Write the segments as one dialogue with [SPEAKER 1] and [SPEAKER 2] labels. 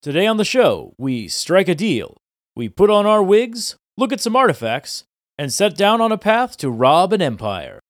[SPEAKER 1] Today on the show, we strike a deal. We put on our wigs, look at some artifacts, and set down on a path to rob an empire.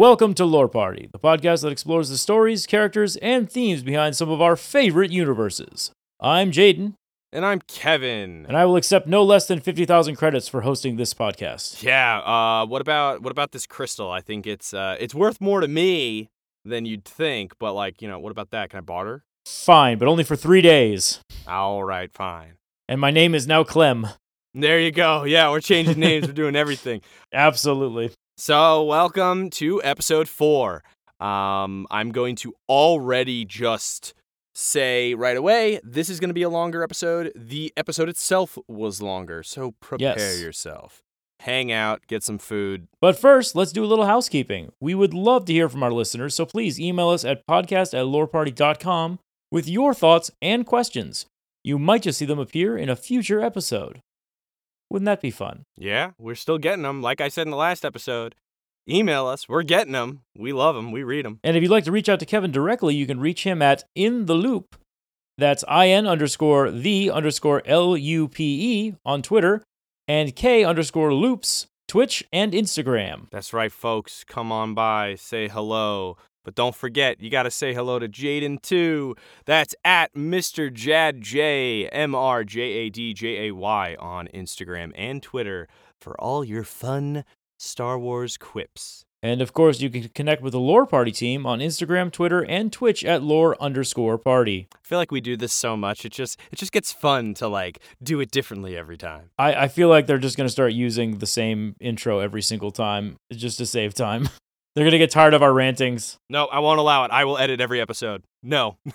[SPEAKER 1] Welcome to Lore Party, the podcast that explores the stories, characters, and themes behind some of our favorite universes. I'm Jaden,
[SPEAKER 2] And I'm Kevin.
[SPEAKER 1] and I will accept no less than 50,000 credits for hosting this podcast.
[SPEAKER 2] yeah. Uh, what about what about this crystal? I think it's uh, it's worth more to me than you'd think. But like, you know, what about that? Can I barter?
[SPEAKER 1] Fine, but only for three days.
[SPEAKER 2] All right, fine.
[SPEAKER 1] And my name is now Clem.
[SPEAKER 2] There you go. Yeah, we're changing names. we're doing everything.
[SPEAKER 1] Absolutely.
[SPEAKER 2] So, welcome to episode four. Um, I'm going to already just say right away this is going to be a longer episode. The episode itself was longer, so prepare
[SPEAKER 1] Yes.
[SPEAKER 2] yourself. Hang out, get some food.
[SPEAKER 1] But first, let's do a little housekeeping. We would love to hear from our listeners, so please email us at podcast at loreparty.com with your thoughts and questions. You might just see them appear in a future episode. Wouldn't that be fun?
[SPEAKER 2] Yeah, we're still getting them. Like I said in the last episode, email us. We're getting them. We love them. We read them.
[SPEAKER 1] And if you'd like to reach out to Kevin directly, you can reach him at in the loop. That's in underscore the underscore L U P E on Twitter and K underscore loops, Twitch and Instagram.
[SPEAKER 2] That's right, folks. Come on by, say hello. But don't forget, you got to say hello to Jaden too. That's at Mr. Jad J, M R J A D J A Y on Instagram and Twitter for all your fun Star Wars quips.
[SPEAKER 1] And of course, you can connect with the Lore Party team on Instagram, Twitter, and Twitch at lore underscore party.
[SPEAKER 2] I feel like we do this so much. It just it just gets fun to like do it differently every time.
[SPEAKER 1] I, I feel like they're just going to start using the same intro every single time just to save time. they're going to get tired of our rantings.
[SPEAKER 2] No, I won't allow it. I will edit every episode. No.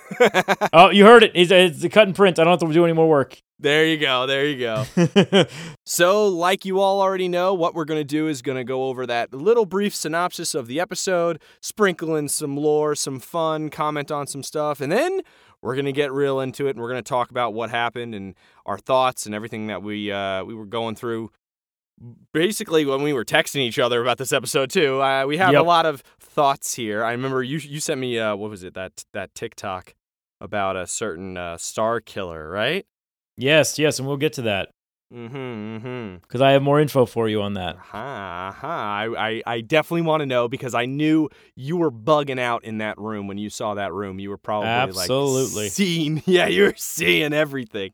[SPEAKER 1] Oh, you heard it. It's, it's a cut and print. I don't have to do any more work.
[SPEAKER 2] there you go. There you go. So, like you all already know, what we're going to do is going to go over that little brief synopsis of the episode, sprinkle in some lore, some fun, comment on some stuff, and then we're going to get real into it and we're going to talk about what happened and our thoughts and everything that we uh, we were going through. Basically, when we were texting each other about this episode too, uh, we have
[SPEAKER 1] Yep.
[SPEAKER 2] a lot of thoughts here. I remember you you sent me uh, what was it that that TikTok about a certain uh, star killer, right?
[SPEAKER 1] yes, yes, and we'll get to that
[SPEAKER 2] Mm-hmm. Mm-hmm.
[SPEAKER 1] because I have more info for you on that.
[SPEAKER 2] Uh-huh, uh-huh. I, I, I definitely want to know because I knew you were bugging out in that room when you saw that room. You were probably
[SPEAKER 1] Absolutely.
[SPEAKER 2] like seeing, yeah, you were seeing everything.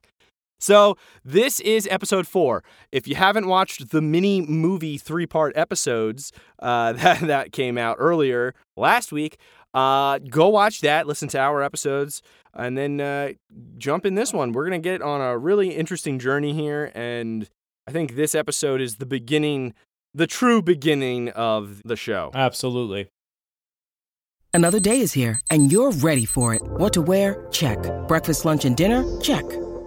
[SPEAKER 2] So this is episode four. If you haven't watched the mini movie three part episodes uh, that that came out earlier last week, uh, go watch that. Listen to our episodes, and then uh, jump in this one. We're gonna get on a really interesting journey here, and I think this episode is the beginning, the true beginning of the show.
[SPEAKER 1] Absolutely.
[SPEAKER 3] Another day is here, and you're ready for it. What to wear? Check. Breakfast, lunch, and dinner? Check.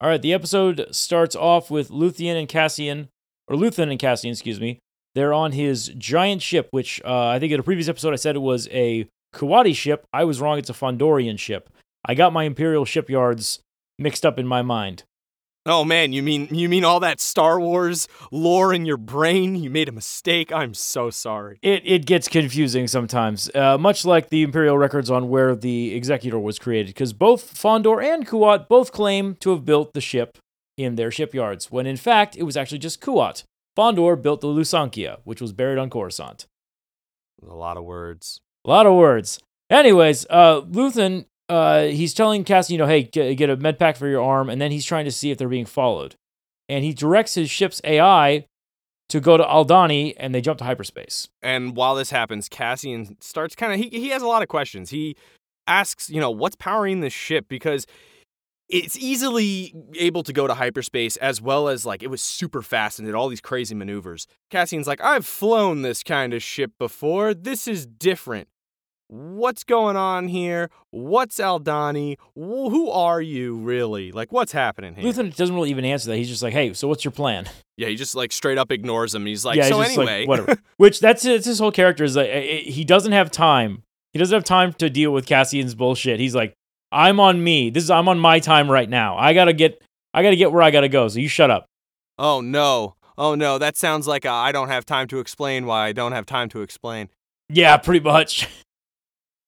[SPEAKER 1] All right, the episode starts off with Luthien and Cassian, or Luthen and Cassian, excuse me. They're on his giant ship, which uh, I think in a previous episode I said it was a Kuati ship. I was wrong, it's a Fondorian ship. I got my Imperial shipyards mixed up in my mind.
[SPEAKER 2] Oh man, you mean you mean all that Star Wars lore in your brain? You made a mistake. I'm so sorry.
[SPEAKER 1] It, it gets confusing sometimes, uh, much like the Imperial records on where the Executor was created, because both Fondor and Kuat both claim to have built the ship in their shipyards, when in fact it was actually just Kuat. Fondor built the Lusankya, which was buried on Coruscant.
[SPEAKER 2] A lot of words.
[SPEAKER 1] A lot of words. Anyways, uh, Luthen, uh, he's telling Cassian, you know, hey, get, get a med pack for your arm, and then he's trying to see if they're being followed. And he directs his ship's AI to go to Aldhani and they jump to hyperspace.
[SPEAKER 2] And while this happens, Cassian starts kind of he he has a lot of questions. He asks, you know, what's powering this ship because it's easily able to go to hyperspace as well as like it was super fast and did all these crazy maneuvers. Cassian's like, I've flown this kind of ship before. This is different. What's going on here? What's Aldhani? Who are you really? Like, what's happening here?
[SPEAKER 1] Luthen doesn't really even answer that. He's just like, "Hey, so what's your plan?"
[SPEAKER 2] yeah, he just like straight up ignores him. He's like,
[SPEAKER 1] yeah,
[SPEAKER 2] so
[SPEAKER 1] he's just like,
[SPEAKER 2] anyway,
[SPEAKER 1] whatever. Which that's it's his whole character is like eh, eh, he doesn't have time. He doesn't have time to deal with Cassian's bullshit. He's like, "I'm on me. This is I'm on my time right now. I gotta get I gotta get where I gotta go. So you shut up."
[SPEAKER 2] oh no, oh no, that sounds like I I don't have time to explain why I don't have time to explain.
[SPEAKER 1] Yeah, pretty much.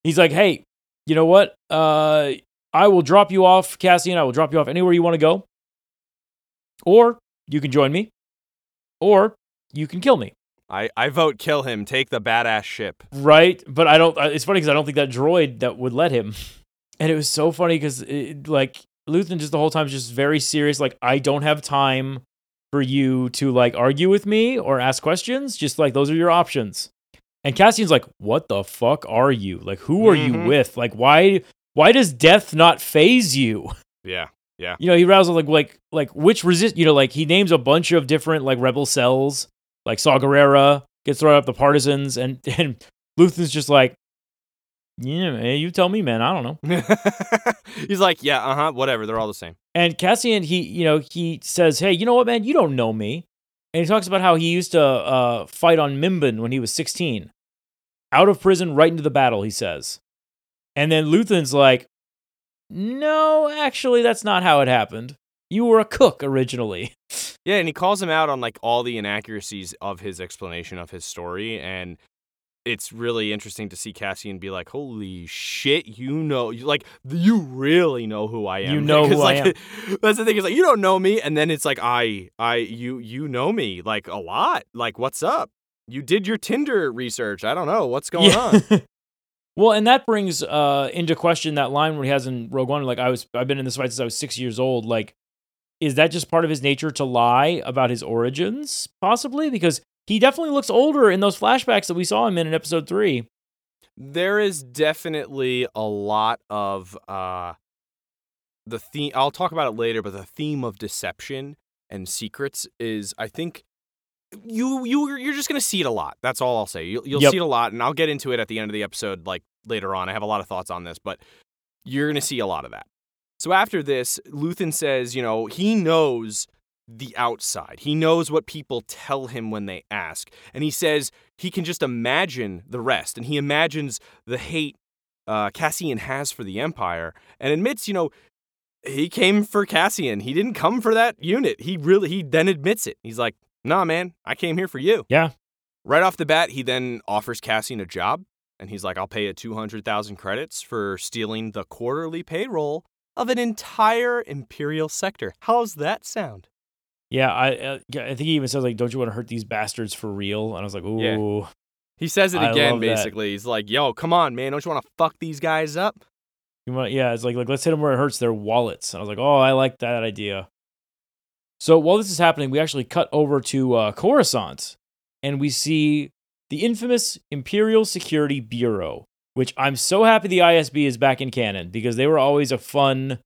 [SPEAKER 1] He's like, hey, you know what? Uh, I will drop you off, Cassian. I will drop you off anywhere you want to go. Or you can join me. Or you can kill me.
[SPEAKER 2] I, I vote kill him. Take the badass ship.
[SPEAKER 1] Right? But I don't, it's funny because I don't think that droid that would let him. And it was so funny because, like, Luthen just the whole time is just very serious. Like, I don't have time for you to, like, argue with me or ask questions. Just like, those are your options. And Cassian's like, "What the fuck are you? Like, who are you
[SPEAKER 2] Mhm.
[SPEAKER 1] with? Like, why? Why does death not phase you?
[SPEAKER 2] Yeah, yeah.
[SPEAKER 1] You know, he rouses like, like, like which resist? You know, like he names a bunch of different like rebel cells, like Saw Gerrera gets thrown up the partisans, and and Luthen's just like, yeah, man, you tell me, man, I don't know.
[SPEAKER 2] He's like, yeah, uh huh, whatever. They're all the same.
[SPEAKER 1] And Cassian, he, you know, he says, hey, you know what, man, you don't know me. And he talks about how he used to uh, fight on Mimban when he was 16. Out of prison, right into the battle, he says. And then Luthen's like, no, actually, that's not how it happened. You were a cook originally.
[SPEAKER 2] Yeah, and he calls him out on like all the inaccuracies of his explanation of his story, and it's really interesting to see Cassian be like, "Holy shit, you know, like you really know who I am.
[SPEAKER 1] You know who I
[SPEAKER 2] like, That's the thing is like you don't know me, and then it's like I, I, you, you know me like a lot. Like what's up? You did your Tinder research. I don't know what's going on.
[SPEAKER 1] well, and that brings uh, into question that line where he has in Rogue One, like I was, I've been in this fight since I was six years old. Like, is that just part of his nature to lie about his origins, possibly? Because he definitely looks older in those flashbacks that we saw him in in Episode Three.
[SPEAKER 2] there is definitely a lot of uh the theme I'll talk about it later but the theme of deception and secrets is I think you you you're just going to see it a lot. That's all I'll say. You'll, you'll
[SPEAKER 1] Yep.
[SPEAKER 2] see it a lot and I'll get into it at the end of the episode like later on. I have a lot of thoughts on this, but you're going to see a lot of that. So after this, Luthen says, you know, he knows the outside. He knows what people tell him when they ask. And he says he can just imagine the rest. And he imagines the hate uh, Cassian has for the Empire and admits, you know, he came for Cassian. He didn't come for that unit. He really, he then admits it. He's like, nah, man, I came here for you.
[SPEAKER 1] Yeah.
[SPEAKER 2] Right off the bat, he then offers Cassian a job. And he's like, I'll pay you 200,000 credits for stealing the quarterly payroll of an entire Imperial sector. How's that sound?
[SPEAKER 1] Yeah, I, uh, I think he even says like, "Don't you want to hurt these bastards for real?" And I was like, "Ooh,
[SPEAKER 2] Yeah. He says it again,
[SPEAKER 1] love that.
[SPEAKER 2] basically. He's like, yo, come on, man. Don't you want to fuck these guys up?
[SPEAKER 1] You want, yeah, it's like, like let's hit them where it hurts their wallets. And I was like, oh, I like that idea. So while this is happening, we actually cut over to uh, Coruscant, and we see the infamous Imperial Security Bureau, which I'm so happy the ISB is back in canon because they were always a fun,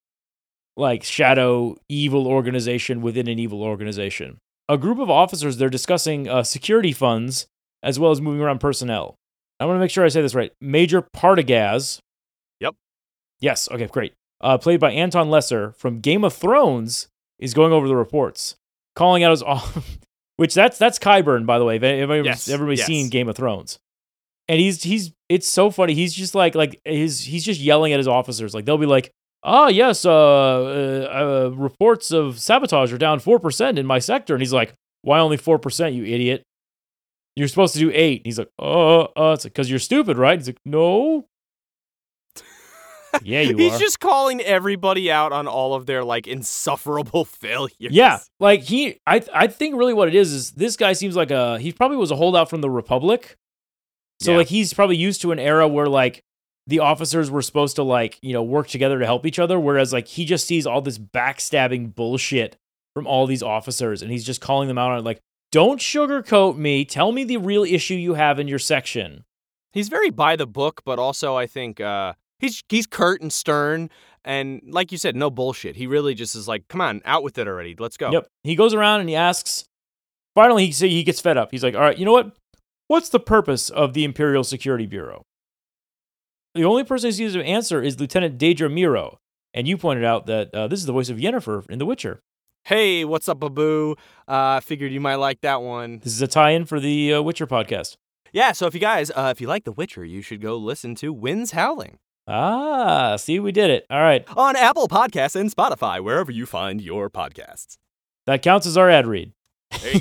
[SPEAKER 1] like shadow evil organization within an evil organization. A group of officers they're discussing uh, security funds as well as moving around personnel. I want to make sure I say this right. Major Partagaz, Yep. Yes. Okay. Great. Uh, played by Anton Lesser from Game of Thrones, is going over the reports, calling out his off. Which that's that's Qyburn, by the way. If everybody's,
[SPEAKER 2] Yes,
[SPEAKER 1] everybody's
[SPEAKER 2] yes.
[SPEAKER 1] seen Game of Thrones, and he's he's it's so funny. He's just like like his he's just yelling at his officers. Like they'll be like, "Oh yes, uh, uh, uh reports of sabotage are down four percent in my sector," and he's like, "Why only four percent, you idiot? You're supposed to do eight. He's like, uh, uh, it's because you're stupid, right?" He's like, "No." Yeah, you
[SPEAKER 2] He's
[SPEAKER 1] are.
[SPEAKER 2] just calling everybody out on all of their like insufferable failures.
[SPEAKER 1] Yeah, like he, I, I think really what it is is this guy seems like a he probably was a holdout from the Republic, so
[SPEAKER 2] Yeah.
[SPEAKER 1] like he's probably used to an era where like the officers were supposed to like you know work together to help each other, whereas like he just sees all this backstabbing bullshit from all these officers, and he's just calling them out on it, like don't sugarcoat me. Tell me the real issue you have in your section.
[SPEAKER 2] He's very by the book, but also I think uh, he's he's curt and stern, and like you said, no bullshit. He really just is like, come on, out with it already. Let's go.
[SPEAKER 1] Yep. He goes around and he asks. Finally, he he gets fed up. He's like, "All right, you know what? What's the purpose of the Imperial Security Bureau?" The only person who seems to answer is Lieutenant Dedra Meero, and you pointed out that uh, this is the voice of Yennefer in The Witcher.
[SPEAKER 2] Hey, what's up, Abu? Uh, figured you might like that one.
[SPEAKER 1] This is a tie-in for the uh, Witcher podcast.
[SPEAKER 2] Yeah, so if you guys, uh, if you like The Witcher, you should go listen to Winds Howling
[SPEAKER 1] Ah, see, we did it. All right,
[SPEAKER 2] on Apple Podcasts and Spotify, wherever you find your podcasts.
[SPEAKER 1] that counts as our ad read.
[SPEAKER 2] There you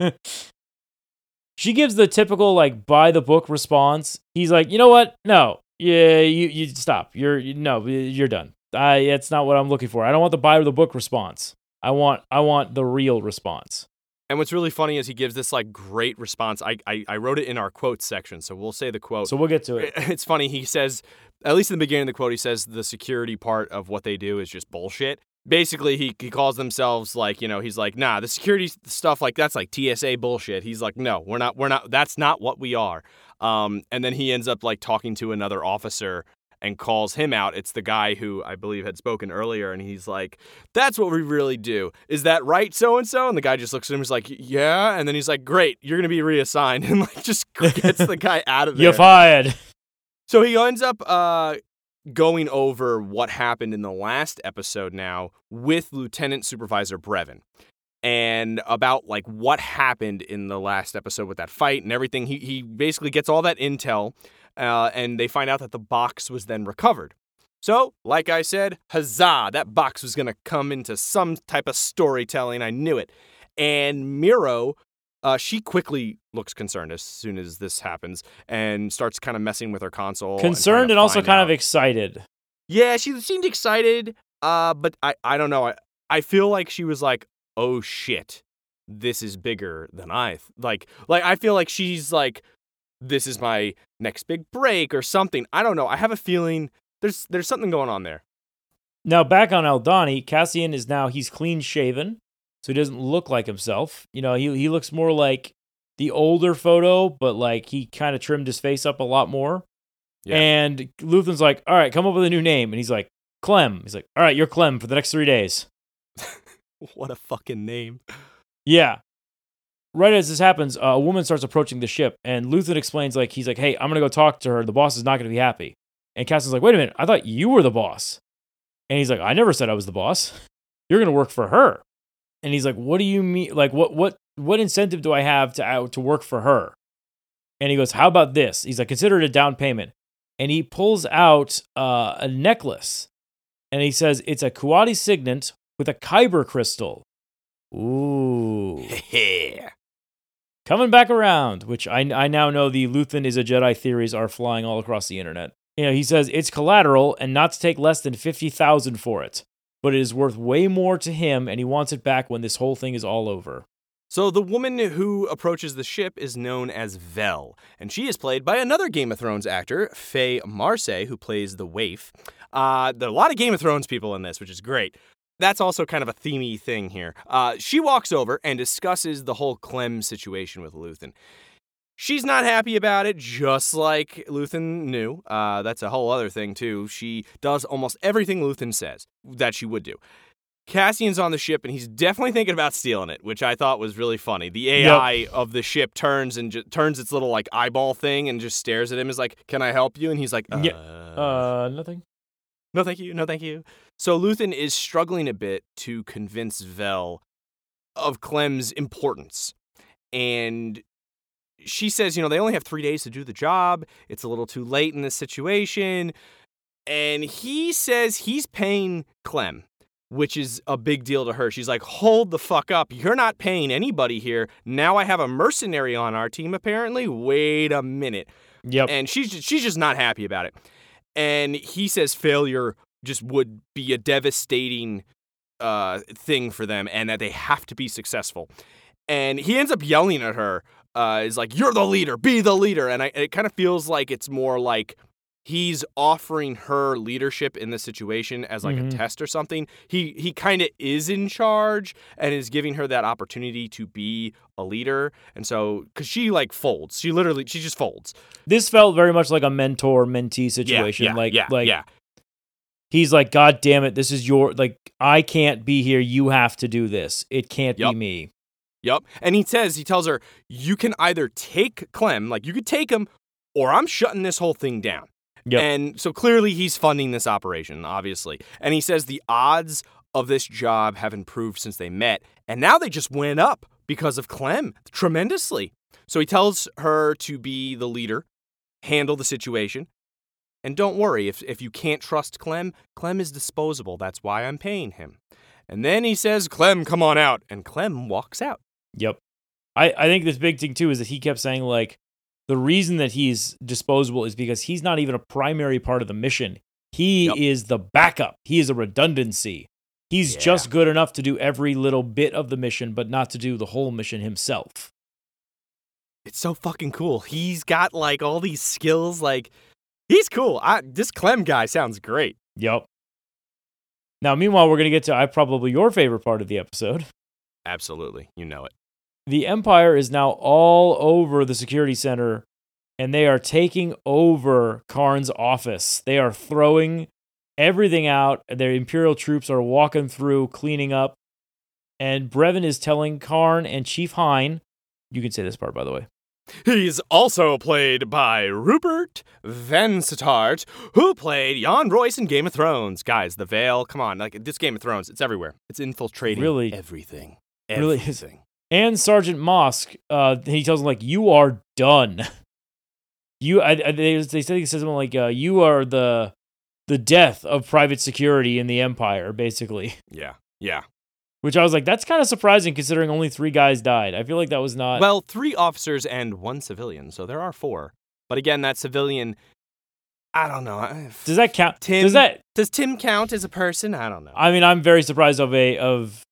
[SPEAKER 2] go.
[SPEAKER 1] she gives the typical like buy the book response. He's like, you know what? No, yeah, you you stop. You're you, no, you're done. I it's not what I'm looking for. I don't want the buy the book response. I want I want the real response.
[SPEAKER 2] and what's really funny is he gives this like great response. I, I I wrote it in our quotes section, so we'll say the quote.
[SPEAKER 1] So we'll get to it.
[SPEAKER 2] it's funny. He says, at least in the beginning of the quote, he says the security part of what they do is just bullshit. Basically, he, he calls themselves like, you know, he's like, nah, the security stuff, like, that's like TSA bullshit. He's like, no, we're not, we're not, that's not what we are. Um, and then he ends up like talking to another officer and calls him out. It's the guy who I believe had spoken earlier, and he's like, "That's what we really do. Is that right, so and so?" And the guy just looks at him, he's like, "Yeah," and then he's like, "Great, you're gonna be reassigned," and like just gets the guy out of there.
[SPEAKER 1] You're fired.
[SPEAKER 2] So he ends up uh, going over what happened in the last episode now with Lieutenant Supervisor Blevin and about like what happened in the last episode with that fight and everything. He, he basically gets all that intel uh, and they find out that the box was then recovered. So, like I said, huzzah, that box was going to come into some type of storytelling. I knew it. And Meero, uh, she quickly looks concerned as soon as this happens and starts kind of messing with her console.
[SPEAKER 1] Concerned
[SPEAKER 2] to
[SPEAKER 1] and also kind
[SPEAKER 2] out.
[SPEAKER 1] of excited.
[SPEAKER 2] Yeah, she seemed excited, uh, but I, I don't know. I, I feel like she was like, oh shit, this is bigger than I th- like. Like I feel like she's like, this is my next big break or something. I don't know. I have a feeling there's there's something going on there.
[SPEAKER 1] Now back on Aldhani, Cassian is now he's clean shaven, so he doesn't look like himself. You know, he he looks more like the older photo, but like he kind of trimmed his face up a lot more.
[SPEAKER 2] Yeah.
[SPEAKER 1] And Luthen's like, "All right, come up with a new name," and he's like, "Clem." He's like, "All right, you're Clem for the next three days."
[SPEAKER 2] What a fucking name.
[SPEAKER 1] Yeah. Right as this happens, uh, a woman starts approaching the ship, and Luthen explains, like, he's like, hey, I'm gonna go talk to her. The boss is not gonna be happy. And Cassian's like, wait a minute, I thought you were the boss. And he's like, I never said I was the boss. You're gonna work for her. And he's like, what do you mean? Like, what what what incentive do I have to out to work for her? And he goes, how about this? He's like, consider it a down payment. And he pulls out uh, a necklace, and he says it's a Kuati signet with a Kyber crystal. Ooh.
[SPEAKER 2] Yeah.
[SPEAKER 1] Coming back around, which I, I now know the Luthen is a Jedi theories are flying all across the internet. You know, he says it's collateral and not to take less than 50,000 for it, but it is worth way more to him and he wants it back when this whole thing is all over.
[SPEAKER 2] So the woman who approaches the ship is known as Vel, and she is played by another Game of Thrones actor, Faye Marsay, who plays the waif. Uh, there are a lot of Game of Thrones people in this, which is great. That's also kind of a themey thing here. Uh, she walks over and discusses the whole Clem situation with Luthen. She's not happy about it, just like Luthen knew. Uh, that's a whole other thing, too. She does almost everything Luthen says that she would do. Cassian's on the ship and he's definitely thinking about stealing it, which I thought was really funny. The AI of the ship turns and ju- turns its little like eyeball thing and just stares at him. Is like, "Can I help you?" And he's like, uh,
[SPEAKER 1] Yeah. Uh, nothing.
[SPEAKER 2] "No, thank you. No, thank you." So Luthen is struggling a bit to convince Vel of Clem's importance, and she says, "You know, they only have three days to do the job. It's a little too late in this situation." And he says he's paying Clem which is a big deal to her. She's like, hold the fuck up. You're not paying anybody here. Now I have a mercenary on our team, apparently. Wait a minute.
[SPEAKER 1] Yep.
[SPEAKER 2] And she's just, she's just not happy about it. And he says failure just would be a devastating uh, thing for them and that they have to be successful. And he ends up yelling at her, uh, is like, you're the leader, be the leader. And I, it kind of feels like it's more like he's offering her leadership in the situation as like
[SPEAKER 1] Mhm.
[SPEAKER 2] a test or something. He he kind of is in charge and is giving her that opportunity to be a leader. And so cuz she like folds. She literally she just folds.
[SPEAKER 1] This felt very much like a mentor mentee situation.
[SPEAKER 2] Yeah, yeah,
[SPEAKER 1] like
[SPEAKER 2] yeah,
[SPEAKER 1] like
[SPEAKER 2] yeah.
[SPEAKER 1] he's like, God damn it, this is your like I can't be here. You have to do this. It can't
[SPEAKER 2] Yup.
[SPEAKER 1] be me.
[SPEAKER 2] Yep. And he says, he tells her, you can either take Clem, like you could take him, or I'm shutting this whole thing down.
[SPEAKER 1] Yep.
[SPEAKER 2] And so clearly he's funding this operation, obviously. And he says the odds of this job have improved since they met. And now they just went up because of Clem tremendously. So he tells her to be the leader, handle the situation. And don't worry, if, if you can't trust Clem, Clem is disposable. That's why I'm paying him. And then he says, Clem, come on out. And Clem walks out.
[SPEAKER 1] Yep. I, I think this big thing too is that he kept saying like the reason that he's disposable is because he's not even a primary part of the mission. He
[SPEAKER 2] Yep.
[SPEAKER 1] is the backup. He is a redundancy. He's
[SPEAKER 2] Yeah.
[SPEAKER 1] just good enough to do every little bit of the mission, but not to do the whole mission himself.
[SPEAKER 2] It's so fucking cool. He's got like all these skills. Like, he's cool. I, this Clem guy sounds great.
[SPEAKER 1] Yep. Now, meanwhile, we're going to get to I probably your favorite part of the episode.
[SPEAKER 2] Absolutely. You know it.
[SPEAKER 1] The Empire is now all over the security center and they are taking over Karn's office. They are throwing everything out. Their Imperial troops are walking through, cleaning up. And Blevin is telling Karn and Chief Hyne, you can say this part, by the way.
[SPEAKER 2] He's also played by Rupert Vansittart, who played Yohn Royce in Game of Thrones. Guys, The Vale, come on. Like, this Game of Thrones, it's everywhere. It's infiltrating everything.
[SPEAKER 1] Really?
[SPEAKER 2] everything. Really?
[SPEAKER 1] And Sergeant Mosk, uh, he tells him, like, you are done. You, I, I, they, they say, he says something like, uh, you are the, the death of private security in the Empire, basically.
[SPEAKER 2] Yeah. Yeah.
[SPEAKER 1] Which I was like, that's kind of surprising considering only three guys died. I feel like that was not.
[SPEAKER 2] well, three officers and one civilian, so there are four. But again, that civilian, I don't know.
[SPEAKER 1] Does that count?
[SPEAKER 2] Tim-
[SPEAKER 1] Does that?
[SPEAKER 2] Does Tim count as a person? I don't know.
[SPEAKER 1] I mean, I'm very surprised of a of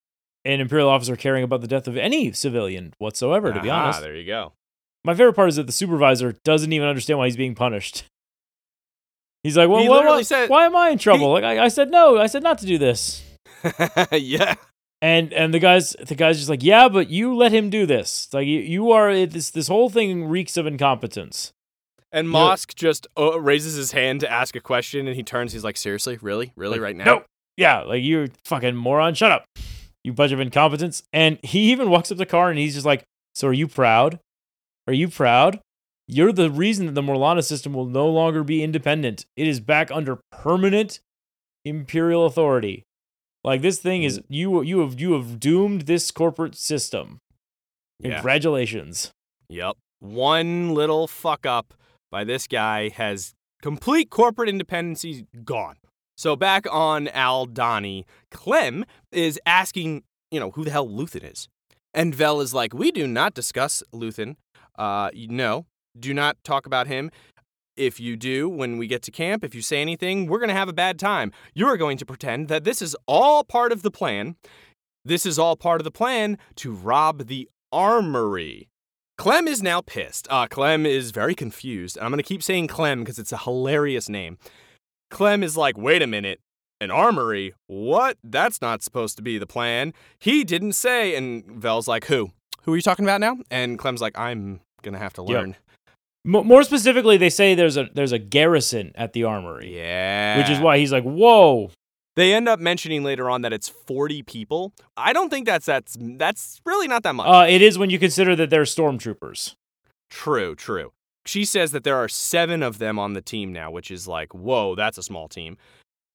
[SPEAKER 1] an imperial officer caring about the death of any civilian whatsoever. To be
[SPEAKER 2] Aha,
[SPEAKER 1] honest,
[SPEAKER 2] there you go.
[SPEAKER 1] my favorite part is that the supervisor doesn't even understand why he's being punished. He's like, "Well,
[SPEAKER 2] He
[SPEAKER 1] why,
[SPEAKER 2] literally
[SPEAKER 1] why,
[SPEAKER 2] said-
[SPEAKER 1] why am I in trouble?" like I, I said, "No, I said not to do this."
[SPEAKER 2] yeah.
[SPEAKER 1] And and the guys the guys just like, "Yeah, but you let him do this. It's like you, you are this this whole thing reeks of incompetence."
[SPEAKER 2] And. Mosk just uh, raises his hand to ask a question, and he turns. He's like, "Seriously, really, really, right now?"
[SPEAKER 1] No. Yeah, like you're fucking moron, shut up. You bunch of incompetence. And he even walks up the car and he's just like, So are you proud? Are you proud? You're the reason that the Morlana system will no longer be independent. It is back under permanent imperial authority. Like this thing is mm-hmm. you you have you have doomed this corporate system.
[SPEAKER 2] Yeah.
[SPEAKER 1] Congratulations.
[SPEAKER 2] Yep. One little fuck up by this guy has complete corporate independency gone. So back on Aldhani, Clem is asking, you know, who the hell Luthen is. And Vel is like, we do not discuss Luthen. Uh, no, do not talk about him. If you do, when we get to camp, if you say anything, we're going to have a bad time. You are going to pretend that this is all part of the plan. This is all part of the plan to rob the armory. Clem is now pissed. Uh, Clem is very confused. I'm going to keep saying Clem because it's a hilarious name. Clem is like, wait a minute. An armory? What? That's not supposed to be the plan. He didn't say. And Vel's like, who? Who are you talking about now? And Clem's like, I'm going to have to
[SPEAKER 1] Yep.
[SPEAKER 2] learn.
[SPEAKER 1] M- more specifically, they say there's a there's a garrison at the armory.
[SPEAKER 2] Yeah.
[SPEAKER 1] Which is why he's like, "Whoa,
[SPEAKER 2] They end up mentioning later on that it's 40 people. I don't think that's that's that's really not that much.
[SPEAKER 1] uh, it is when you consider that they're stormtroopers."
[SPEAKER 2] True, true. She says that there are seven of them on the team now, which is like, whoa, that's a small team.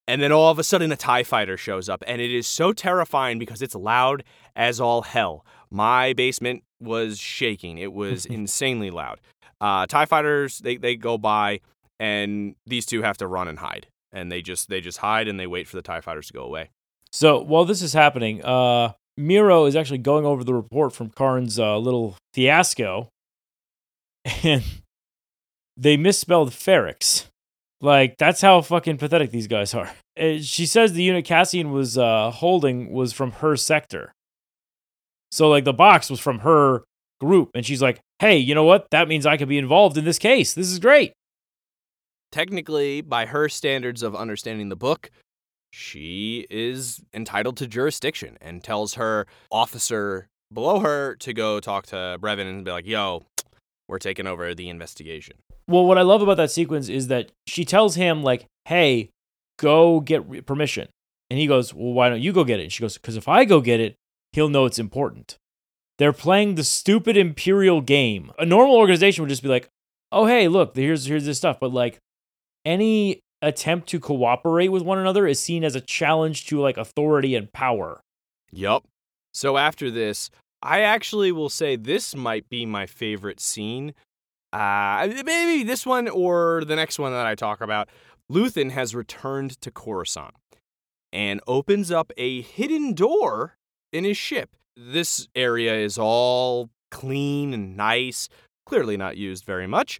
[SPEAKER 2] And then all of a sudden, a TIE fighter shows up, and it is so terrifying because it's loud as all hell. My basement was shaking, it was insanely loud. Uh, TIE fighters, they, they go by, and these two have to run and hide. And they just they just hide and they wait for the TIE fighters to go away.
[SPEAKER 1] So while this is happening, uh, Meero is actually going over the report from Karn's uh, little fiasco, and they misspelled Ferrix. Like that's how fucking pathetic these guys are. Uh, She says the unit Cassian was uh, holding was from her sector. So like the box was from her group, and she's like, "Hey, you know what? That means I could be involved in this case. This is great."
[SPEAKER 2] technically, by her standards of understanding the book, she is entitled to jurisdiction and tells her officer below her to go talk to Blevin and be like, yo, we're taking over the investigation.
[SPEAKER 1] Well, what I love about that sequence is that she tells him, like, hey, go get re- permission. And he goes, well, why don't you go get it? And she goes, because if I go get it, he'll know it's important. They're playing the stupid imperial game. A normal organization would just be like, oh, hey, look, here's, here's this stuff. But like any attempt to cooperate with one another is seen as a challenge to like authority and power.
[SPEAKER 2] Yup. So after this, I actually will say this might be my favorite scene. Uh, maybe this one or the next one that I talk about. Luthen has returned to Coruscant and opens up a hidden door in his ship. This area is all clean and nice, clearly not used very much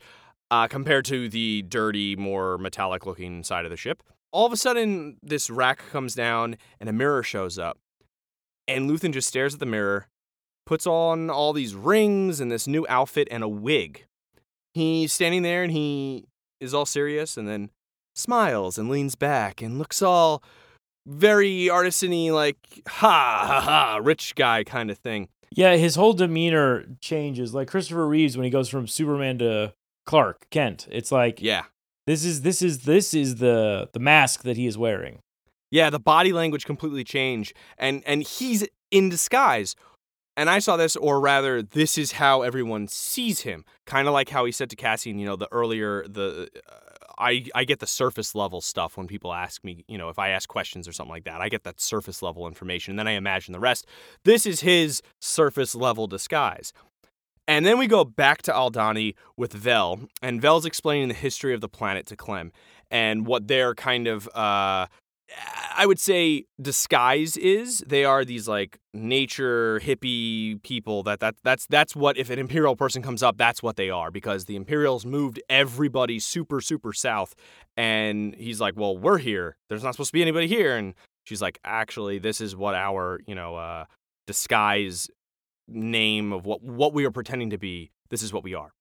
[SPEAKER 2] uh, compared to the dirty, more metallic looking side of the ship. All of a sudden, this rack comes down and a mirror shows up. And Luthen just stares at the mirror, puts on all these rings and this new outfit and a wig. He's standing there and he is all serious and then smiles and leans back and looks all very artisany, like, ha ha ha, rich guy kind of thing.
[SPEAKER 1] Yeah, his whole demeanor changes. Like Christopher Reeves when he goes from Superman to Clark Kent. It's like
[SPEAKER 2] Yeah.
[SPEAKER 1] this is this is this is the the mask that he is wearing.
[SPEAKER 2] Yeah, the body language completely changed, and and he's in disguise. And I saw this, or rather, this is how everyone sees him. Kind of like how he said to Cassian, you know, the earlier the. Uh, I, I get the surface level stuff when people ask me, you know, if I ask questions or something like that. I get that surface level information, and then I imagine the rest. This is his surface level disguise. And then we go back to Aldhani with Vel, and Vel's explaining the history of the planet to Clem and what their kind of uh, I would say disguise is. They are these like nature hippie people that that that's that's what if an imperial person comes up that's what they are because the imperials moved everybody super super south and he's like well we're here. There's not supposed to be anybody here. And she's like actually this is what our you know uh disguise name of what what we are pretending to be. This is what we are.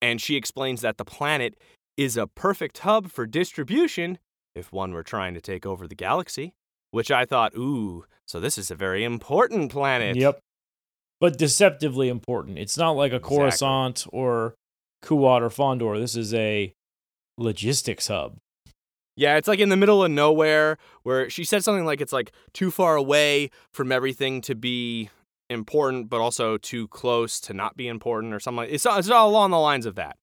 [SPEAKER 2] And she explains that the planet is a perfect hub for distribution if one were trying to take over the galaxy. Which I thought, ooh, so this is a very important planet.
[SPEAKER 1] Yep. But deceptively important. It's not like a
[SPEAKER 2] Exactly.
[SPEAKER 1] Coruscant or Kuat or Fondor. This is a logistics hub.
[SPEAKER 2] Yeah, it's like in the middle of nowhere where she said something like it's like too far away from everything to be important, but also too close to not be important or something like it's, it's all along the lines of that.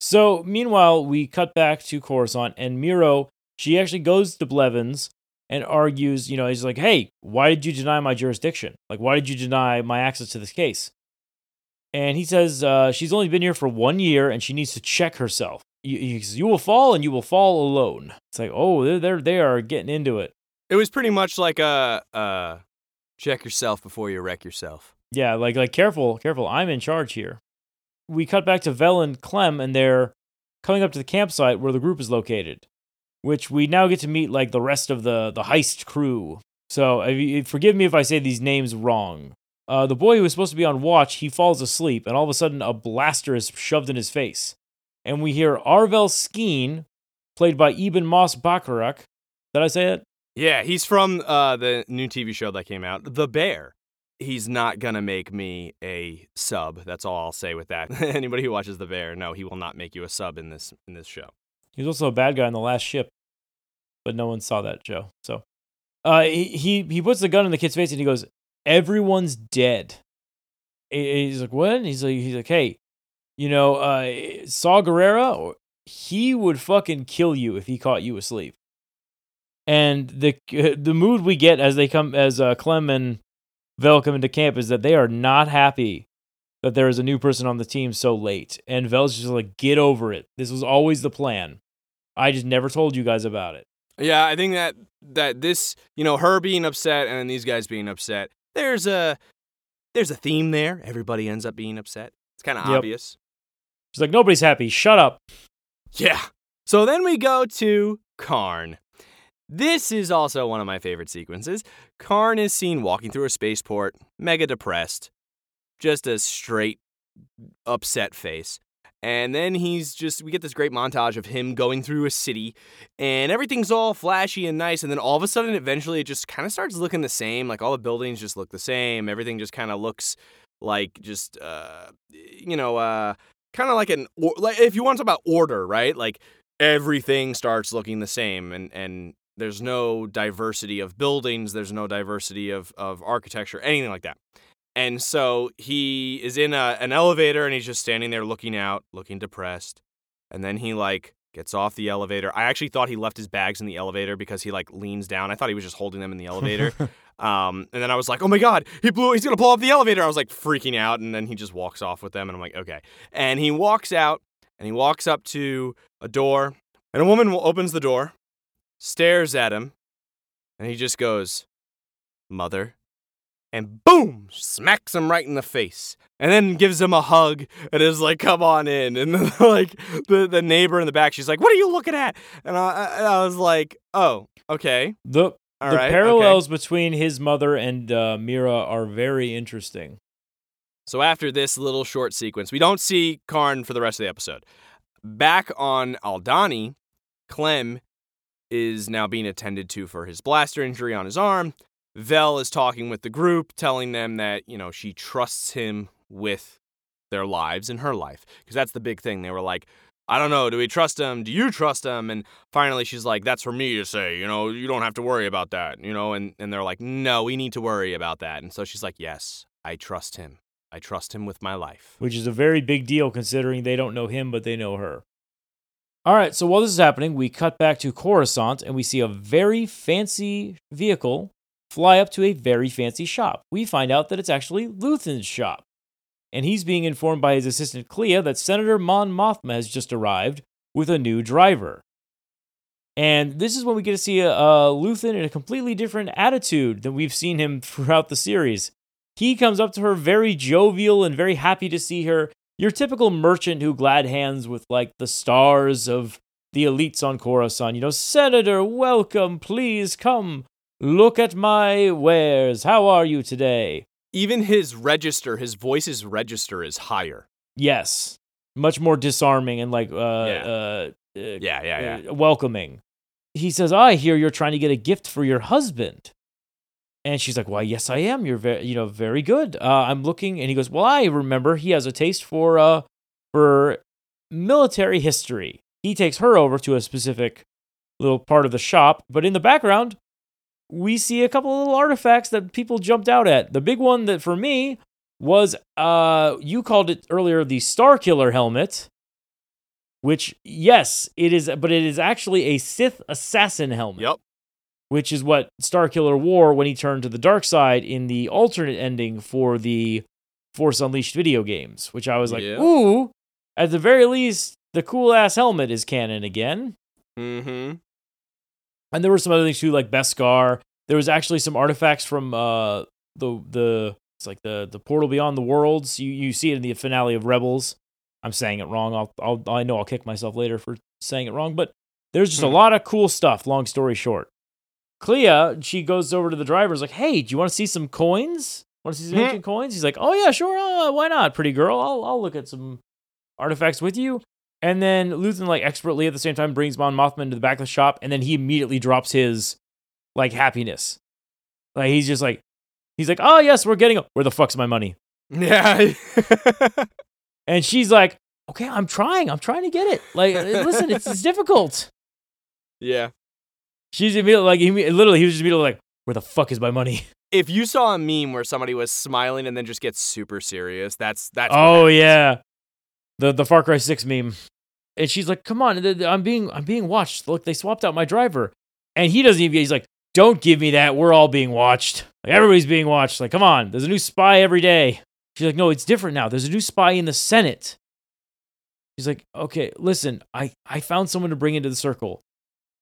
[SPEAKER 1] So, meanwhile, we cut back to Coruscant, and Meero, she actually goes to Blevins and argues, you know, he's like, hey, why did you deny my jurisdiction? Like, why did you deny my access to this case? And he says uh, she's only been here for one year and she needs to check herself. You, says, you will fall and you will fall alone. It's like, oh, they're, they're, they are getting into it.
[SPEAKER 2] It was pretty much like a uh, check yourself before you wreck yourself.
[SPEAKER 1] Yeah, like, like careful, careful. I'm in charge here. We cut back to Vel and Clem, and they're coming up to the campsite where the group is located, which we now get to meet like the rest of the the heist crew. So, forgive me if I say these names wrong. Uh, the boy who was supposed to be on watch, he falls asleep, and all of a sudden, a blaster is shoved in his face, and we hear Arvel Skeen, played by Ebon Moss Bachrach. Did I say it?
[SPEAKER 2] Yeah, he's from uh, the new TV show that came out, The Bear. He's not gonna make me a sub. That's all I'll say with that. Anybody who watches The Bear, no, he will not make you a sub in this in this show.
[SPEAKER 1] He was also a bad guy in the last ship, but no one saw that Joe. So, uh, he he puts the gun in the kid's face and he goes, "Everyone's dead." He- He's like, "What?" He's like, "He's like, hey, you know, uh, Saw Gerrera, he would fucking kill you if he caught you asleep." And the the mood we get as they come as uh, Clem and Vel come into camp is that they are not happy that there is a new person on the team so late. And Vel's just like, get over it. This was always the plan. I just never told you guys about it.
[SPEAKER 2] Yeah, I think that that this, you know, her being upset and then these guys being upset. There's a there's a theme there. Everybody ends up being upset. It's kind of
[SPEAKER 1] Yep.
[SPEAKER 2] obvious.
[SPEAKER 1] She's like, nobody's happy. Shut up.
[SPEAKER 2] Yeah. So then we go to Karn. This is also one of my favorite sequences. Karn is seen walking through a spaceport, mega depressed, just a straight upset face. And then he's just, we get this great montage of him going through a city and everything's all flashy and nice. And then all of a sudden, eventually, it just kind of starts looking the same. Like all the buildings just look the same. Everything just kind of looks like just, uh, you know, uh, kind of like an, or, like if you want to talk about order, right? Like everything starts looking the same and, and, there's no diversity of buildings, there's no diversity of, of architecture, anything like that. And so he is in a, an elevator and he's just standing there looking out, looking depressed. And then he like gets off the elevator. I actually thought he left his bags in the elevator because he like leans down. I thought he was just holding them in the elevator. um, and then I was like, oh my God, he blew, he's going to blow up the elevator. I was like freaking out. And then he just walks off with them. And I'm like, okay. And he walks out and he walks up to a door and a woman opens the door, stares at him, and he just goes, Mother and boom, smacks him right in the face. And then gives him a hug and is like, "Come on in." And then, like the the neighbor in the back, she's like, "What are you looking at?" And I I was like, "Oh, okay."
[SPEAKER 1] The
[SPEAKER 2] All
[SPEAKER 1] the
[SPEAKER 2] right,
[SPEAKER 1] parallels
[SPEAKER 2] okay.
[SPEAKER 1] between his mother and uh, Meero are very interesting.
[SPEAKER 2] So after this little short sequence, we don't see Karn for the rest of the episode. Back on Aldhani, Clem is now being attended to for his blaster injury on his arm. Vel is talking with the group, telling them that, you know, she trusts him with their lives and her life. Because that's the big thing. They were like, I don't know, do we trust him? Do you trust him? And finally she's like, That's for me to say, you know, you don't have to worry about that, you know, and, and they're like, No, we need to worry about that. And so she's like, Yes, I trust him. I trust him with my life.
[SPEAKER 1] which is a very big deal considering they don't know him, but they know her. All right, so while this is happening, we cut back to Coruscant and we see a very fancy vehicle fly up to a very fancy shop. We find out that it's actually Luthen's shop. And he's being informed by his assistant Kleya that Senator Mon Mothma has just arrived with a new driver. And this is when we get to see uh, Luthen in a completely different attitude than we've seen him throughout the series. He comes up to her very jovial and very happy to see her. Your typical merchant who glad hands with like the stars of the elites on Coruscant. You know, Senator, welcome, please come. Look at my wares. How are you today?
[SPEAKER 2] Even his register, his voice's register is higher.
[SPEAKER 1] Yes. Much more disarming and like uh,
[SPEAKER 2] Yeah.
[SPEAKER 1] uh, uh,
[SPEAKER 2] Yeah, yeah, yeah.
[SPEAKER 1] uh, welcoming. He says, "I hear you're trying to get a gift for your husband." And she's like, "Why, yes, I am. You're very, you know, very good. Uh, I'm looking." And he goes, "Well, I remember he has a taste for uh for military history." He takes her over to a specific little part of the shop, but in the background, we see a couple of little artifacts that people jumped out at. The big one that for me was uh you called it earlier the Star Killer helmet, which yes, it is but it is actually a Sith assassin helmet.
[SPEAKER 2] Yep.
[SPEAKER 1] Which is what Starkiller wore when he turned to the dark side in the alternate ending for the Force Unleashed video games, which I was like,
[SPEAKER 2] Yeah.
[SPEAKER 1] ooh, at the very least, the cool ass helmet is canon again.
[SPEAKER 2] Mm-hmm.
[SPEAKER 1] And there were some other things too, like Beskar. There was actually some artifacts from uh the the it's like the the portal beyond the worlds. You you see it in the finale of Rebels. I'm saying it wrong. I'll I'll I know I'll kick myself later for saying it wrong, but there's just a
[SPEAKER 2] Hmm.
[SPEAKER 1] lot of cool stuff. Long story short, Kleya she goes over to the driver's like, "Hey, do you want to see some coins? Want to see some
[SPEAKER 2] Hmm.
[SPEAKER 1] ancient coins?" He's like, "Oh yeah, sure. Uh, why not, pretty girl? I'll I'll look at some artifacts with you." And then Luthen, like expertly at the same time, brings Mon Mothma to the back of the shop, and then he immediately drops his like happiness. Like he's just like, he's like, "Oh yes, we're getting. Where the fuck's my money?"
[SPEAKER 2] Yeah.
[SPEAKER 1] And she's like, "Okay, I'm trying. I'm trying to get it. Like, uh, listen, it's, it's difficult."
[SPEAKER 2] yeah.
[SPEAKER 1] She's immediately like, he, literally, he was just immediately like, "Where the fuck is my money?"
[SPEAKER 2] If you saw a meme where somebody was smiling and then just gets super serious, that's that's.
[SPEAKER 1] oh yeah, the the Far Cry Six meme. And she's like, "Come on, I'm being I'm being watched. Look, they swapped out my driver." And he doesn't even. He's like, "Don't give me that. We're all being watched. Like everybody's being watched. Like, come on. There's a new spy every day." She's like, "No, it's different now. There's a new spy in the Senate." He's like, "Okay, listen. I I found someone to bring into the circle."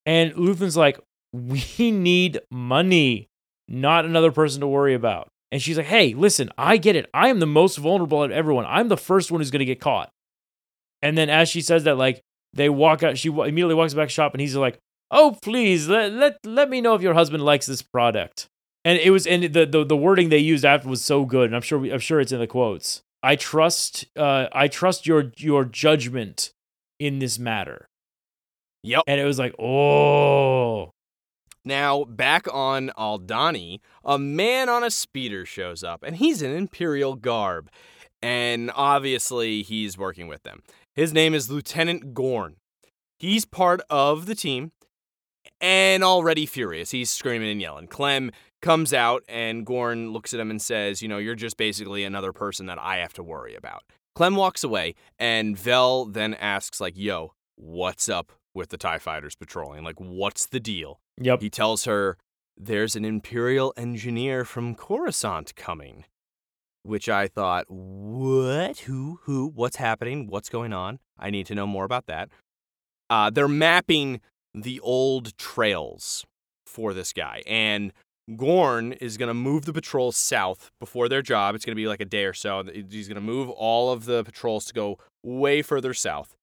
[SPEAKER 1] And Luthen's like, "We need money, not another person to worry about." And she's like, "Hey, listen. I get it. I am the most vulnerable of everyone. I'm the first one who's going to get caught." And then as she says that, like they walk out, she immediately walks back shop, and he's like, "Oh, please let let let me know if your husband likes this product." And it was, and the the, the wording they used after was so good, and I'm sure we, I'm sure it's in the quotes. I trust uh I trust your your judgment in this matter.
[SPEAKER 2] Yep.
[SPEAKER 1] And it was like, oh,
[SPEAKER 2] Now, back on Aldhani, a man on a speeder shows up, and he's in Imperial garb. And obviously, he's working with them. His name is Lieutenant Gorn. He's part of the team and already furious. He's screaming and yelling. Clem comes out, and Gorn looks at him and says, You know, you're just basically another person that I have to worry about. Clem walks away, and Vel then asks, like, Yo, what's up with the TIE fighters patrolling? Like, what's the deal?
[SPEAKER 1] yep.
[SPEAKER 2] He tells her there's an Imperial engineer from Coruscant coming. Which I thought, what? Who? Who? What's happening? What's going on? I need to know more about that. Uh, they're mapping the old trails for this guy. And Gorn is going to move the patrols south before their job. It's going to be like a day or so. He's going to move all of the patrols to go way further south.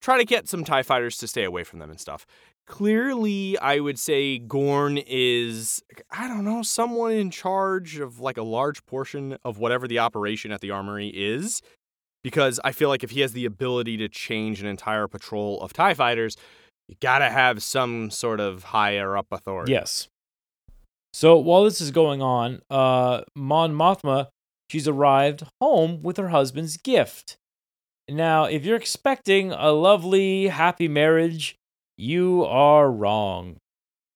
[SPEAKER 2] Try to get some TIE fighters to stay away from them and stuff. Clearly, I would say Gorn is, I don't know, someone in charge of like a large portion of whatever the operation at the armory is. Because I feel like if he has the ability to change an entire patrol of TIE fighters, you gotta have some sort of higher up authority.
[SPEAKER 1] Yes. So while this is going on, uh, Mon Mothma, she's arrived home with her husband's gift. Now, if you're expecting a lovely, happy marriage, you are wrong.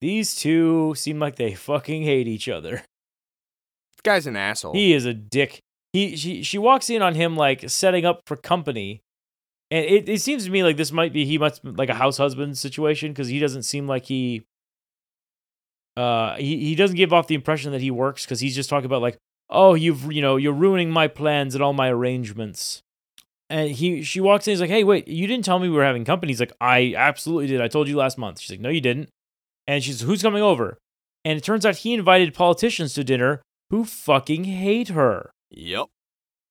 [SPEAKER 1] These two seem like they fucking hate each other.
[SPEAKER 2] This guy's an asshole.
[SPEAKER 1] He is a dick. He she she walks in on him like setting up for company. And it, it seems to me like this might be he must like a house husband situation because he doesn't seem like he uh he, he doesn't give off the impression that he works because he's just talking about like oh you've you know you're ruining my plans and all my arrangements and he she walks in he's like hey wait you didn't tell me we were having company he's like i absolutely did i told you last month she's like no you didn't and she's who's coming over and it turns out he invited politicians to dinner who fucking hate her
[SPEAKER 2] Yep.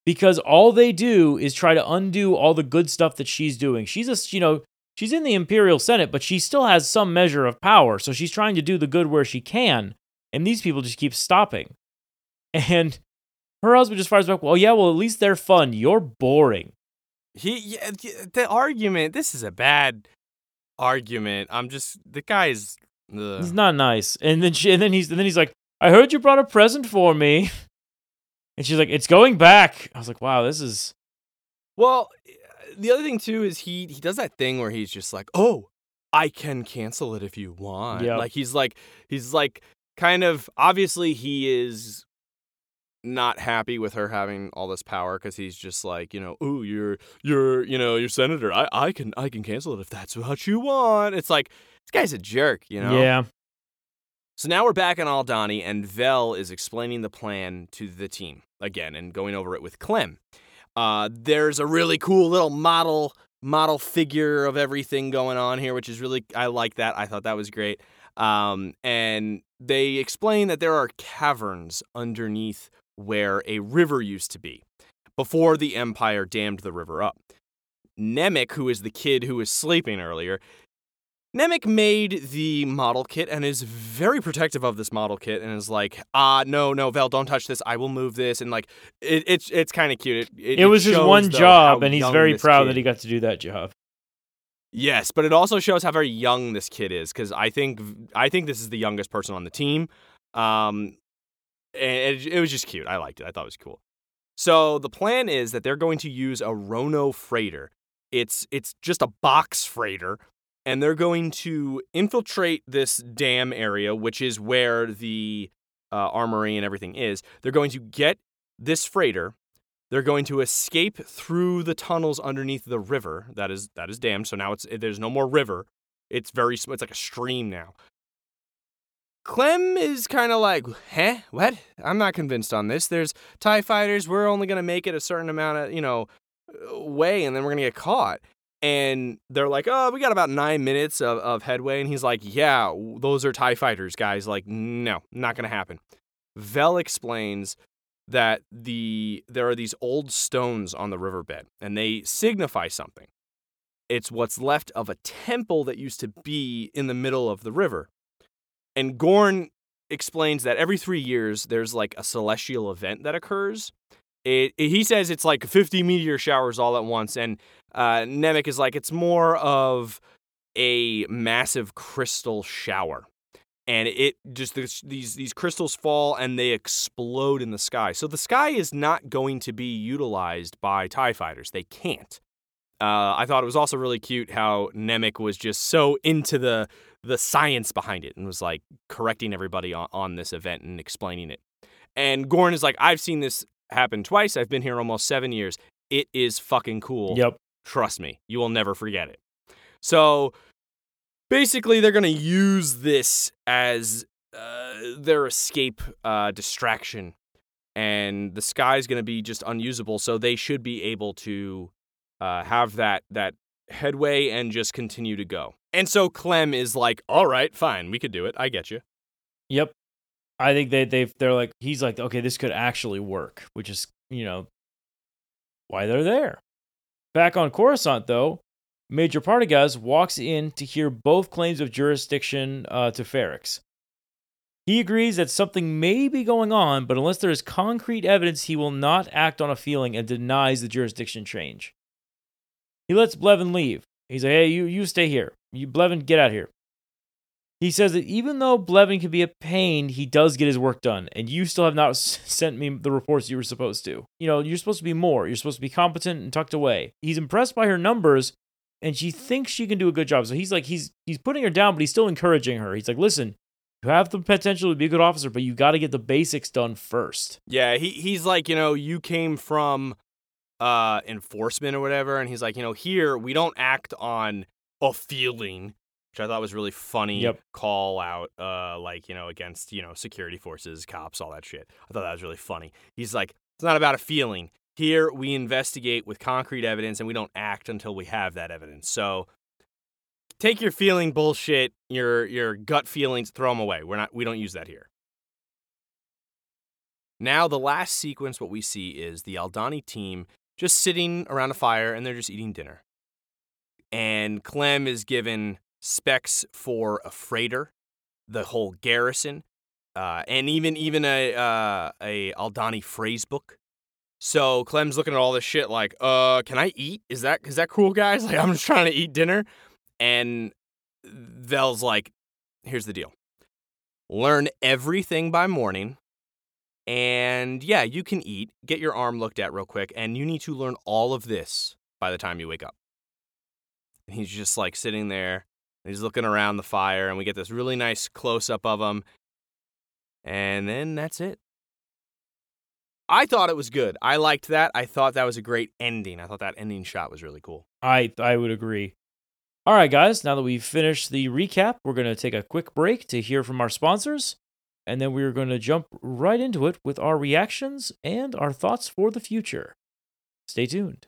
[SPEAKER 1] because all they do is try to undo all the good stuff that she's doing. She's a, you know, she's in the Imperial Senate, but she still has some measure of power. So she's trying to do the good where she can. And these people just keep stopping. And her husband just fires back, well, yeah, well, at least they're fun. You're boring.
[SPEAKER 2] He yeah, uh, the- uh, the argument. This is a bad argument. I'm just the guy's. ugh.
[SPEAKER 1] He's not nice. And then she, and then he's, and then he's like, I heard you brought a present for me. And she's like, it's going back. I was like, wow, this is,
[SPEAKER 2] Well, eh, the other thing too is he he does that thing where he's just like, "Oh, I can cancel it if you want."
[SPEAKER 1] Yep.
[SPEAKER 2] Like he's like he's like kind of obviously he is not happy with her having all this power because he's just like you know ooh you're you're you know you're senator I, I can I can cancel it if that's what you want it's like this guy's a jerk you know
[SPEAKER 1] yeah.
[SPEAKER 2] so now we're back in Aldhani, and Vel is explaining the plan to the team again and going over it with Clem. Uh, there's a really cool little model model figure of everything going on here, which is really I like that. I thought that was great. Um, and they explain that there are caverns underneath where a river used to be before the Empire dammed the river up. Nemik, who is the kid who was sleeping earlier, Nemik made the model kit and is very protective of this model kit and is like, ah, no, no, Vel, don't touch this. I will move this. And like, it, it's it's kind of cute. It,
[SPEAKER 1] It, was his one
[SPEAKER 2] though,
[SPEAKER 1] job, and he's very proud
[SPEAKER 2] kid-
[SPEAKER 1] that he got to do that job.
[SPEAKER 2] Yes, but it also shows how very young this kid is because I think I think this is the youngest person on the team. Um, and it, it was just cute. I liked it. I thought it was cool. So the plan is that they're going to use a Rono freighter. It's it's just a box freighter, and they're going to infiltrate this dam area, which is where the uh, armory and everything is. They're going to get this freighter. They're going to escape through the tunnels underneath the river that is that is dammed. So now it's there's no more river. It's very it's like a stream now. Clem is kind of like, huh? What? I'm not convinced on this. There's TIE fighters. We're only going to make it a certain amount of, you know, uh, way, and then we're going to get caught. And they're like, oh, we got about nine minutes of, of headway. And he's like, yeah, those are TIE fighters, guys. Like, no, not going to happen. Vel explains that the there are these old stones on the riverbed, and they signify something. It's what's left of a temple that used to be in the middle of the river. And Gorn explains that every three years there's like a celestial event that occurs, It, it- he says it's like 50 meteor showers all at once, and uh, Nemik is like it's more of a massive crystal shower, and it just this, these these crystals fall and they explode in the sky. So the sky is not going to be utilized by Tie fighters. They can't. Uh, I thought it was also really cute how Nemik was just so into the the science behind it and was like correcting everybody on, on this event and explaining it. And Gorn is like, I've seen this happen twice. I've been here almost seven years. It is fucking cool.
[SPEAKER 1] Yep.
[SPEAKER 2] Trust me, you will never forget it. So basically, they're going to use this as uh, their escape uh, distraction. And the sky is going to be just unusable. So they should be able to uh, have that, that headway and just continue to go. And so Clem is like, all right, fine, we could do it. I get you.
[SPEAKER 1] Yep. I think they they they're like he's like okay this could actually work, which is you know why they're there. Back on Coruscant though, Major Partagaz walks in to hear both claims of jurisdiction uh, to Ferrix. He agrees that something may be going on, but unless there is concrete evidence, he will not act on a feeling and denies the jurisdiction change. He lets Blevin leave. He's like, "Hey, you you stay here. You Blevin, get out of here." He says that even though Blevin can be a pain, he does get his work done, and you still have not sent me the reports you were supposed to. You know, you're supposed to be more. You're supposed to be competent and tucked away. He's impressed by her numbers, and she thinks she can do a good job. So he's like, he's he's putting her down, but he's still encouraging her. He's like, listen, you have the potential to be a good officer, but you got to get the basics done first.
[SPEAKER 2] Yeah, he he's like, you know, you came from uh enforcement or whatever, and he's like, you know, here we don't act on a feeling, which I thought was really funny
[SPEAKER 1] Yep.
[SPEAKER 2] call out, uh, like, you know, against, you know, security forces, cops, all that shit. I thought that was really funny. He's like, it's not about a feeling. Here we investigate with concrete evidence and we don't act until we have that evidence. So take your feeling bullshit, your your gut feelings, throw them away. We're not we don't use that here. Now, the last sequence, what we see is the Aldhani team just sitting around a fire and they're just eating dinner. And Clem is given specs for a freighter, the whole garrison, uh, and even even a uh, a Aldhani phrase book. So Clem's looking at all this shit like, uh, can I eat? Is that is that cool, guys? Like, I'm just trying to eat dinner. And Vel's like, here's the deal: learn everything by morning. And yeah, you can eat, get your arm looked at real quick, and you need to learn all of this by the time you wake up. He's just like sitting there, he's looking around the fire, and we get this really nice close up of him. And then that's it. I thought it was good. I liked that. I thought that was a great ending. I thought that ending shot was really cool.
[SPEAKER 1] I I would agree. All right, guys. Now that we've finished the recap, we're going to take a quick break to hear from our sponsors, and then we're going to jump right into it with our reactions and our thoughts for the future. Stay tuned.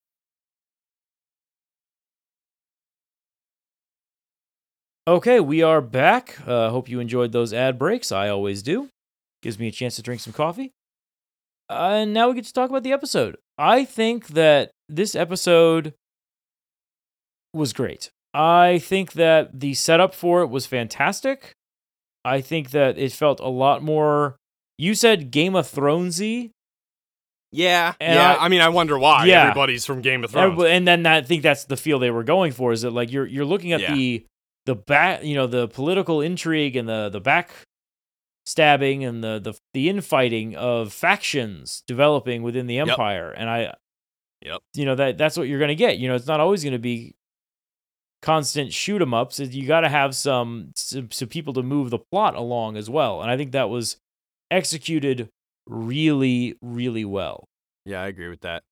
[SPEAKER 1] Okay, we are back. Uh, hope you enjoyed those ad breaks. I always do. Gives me a chance to drink some coffee. Uh, and now we get to talk about the episode. I think that this episode was great. I think that the setup for it was fantastic. I think that it felt a lot more. You said Game of Thronesy,
[SPEAKER 2] Yeah,
[SPEAKER 1] And
[SPEAKER 2] yeah.
[SPEAKER 1] I-
[SPEAKER 2] I, mean, I wonder why
[SPEAKER 1] Yeah.
[SPEAKER 2] everybody's from Game of Thrones.
[SPEAKER 1] And then I think that's the feel they were going for. Is that like you're you're looking at
[SPEAKER 2] Yeah.
[SPEAKER 1] the the back, you know, the political intrigue and the the back stabbing and the the the infighting of factions developing within the empire. And I,
[SPEAKER 2] Yep.
[SPEAKER 1] you know that that's what you're going to get. You know, it's not always going to be constant shoot 'em ups. You got to have some, some some people to move the plot along as well. And I think that was executed really really well.
[SPEAKER 2] Yeah, I agree with that.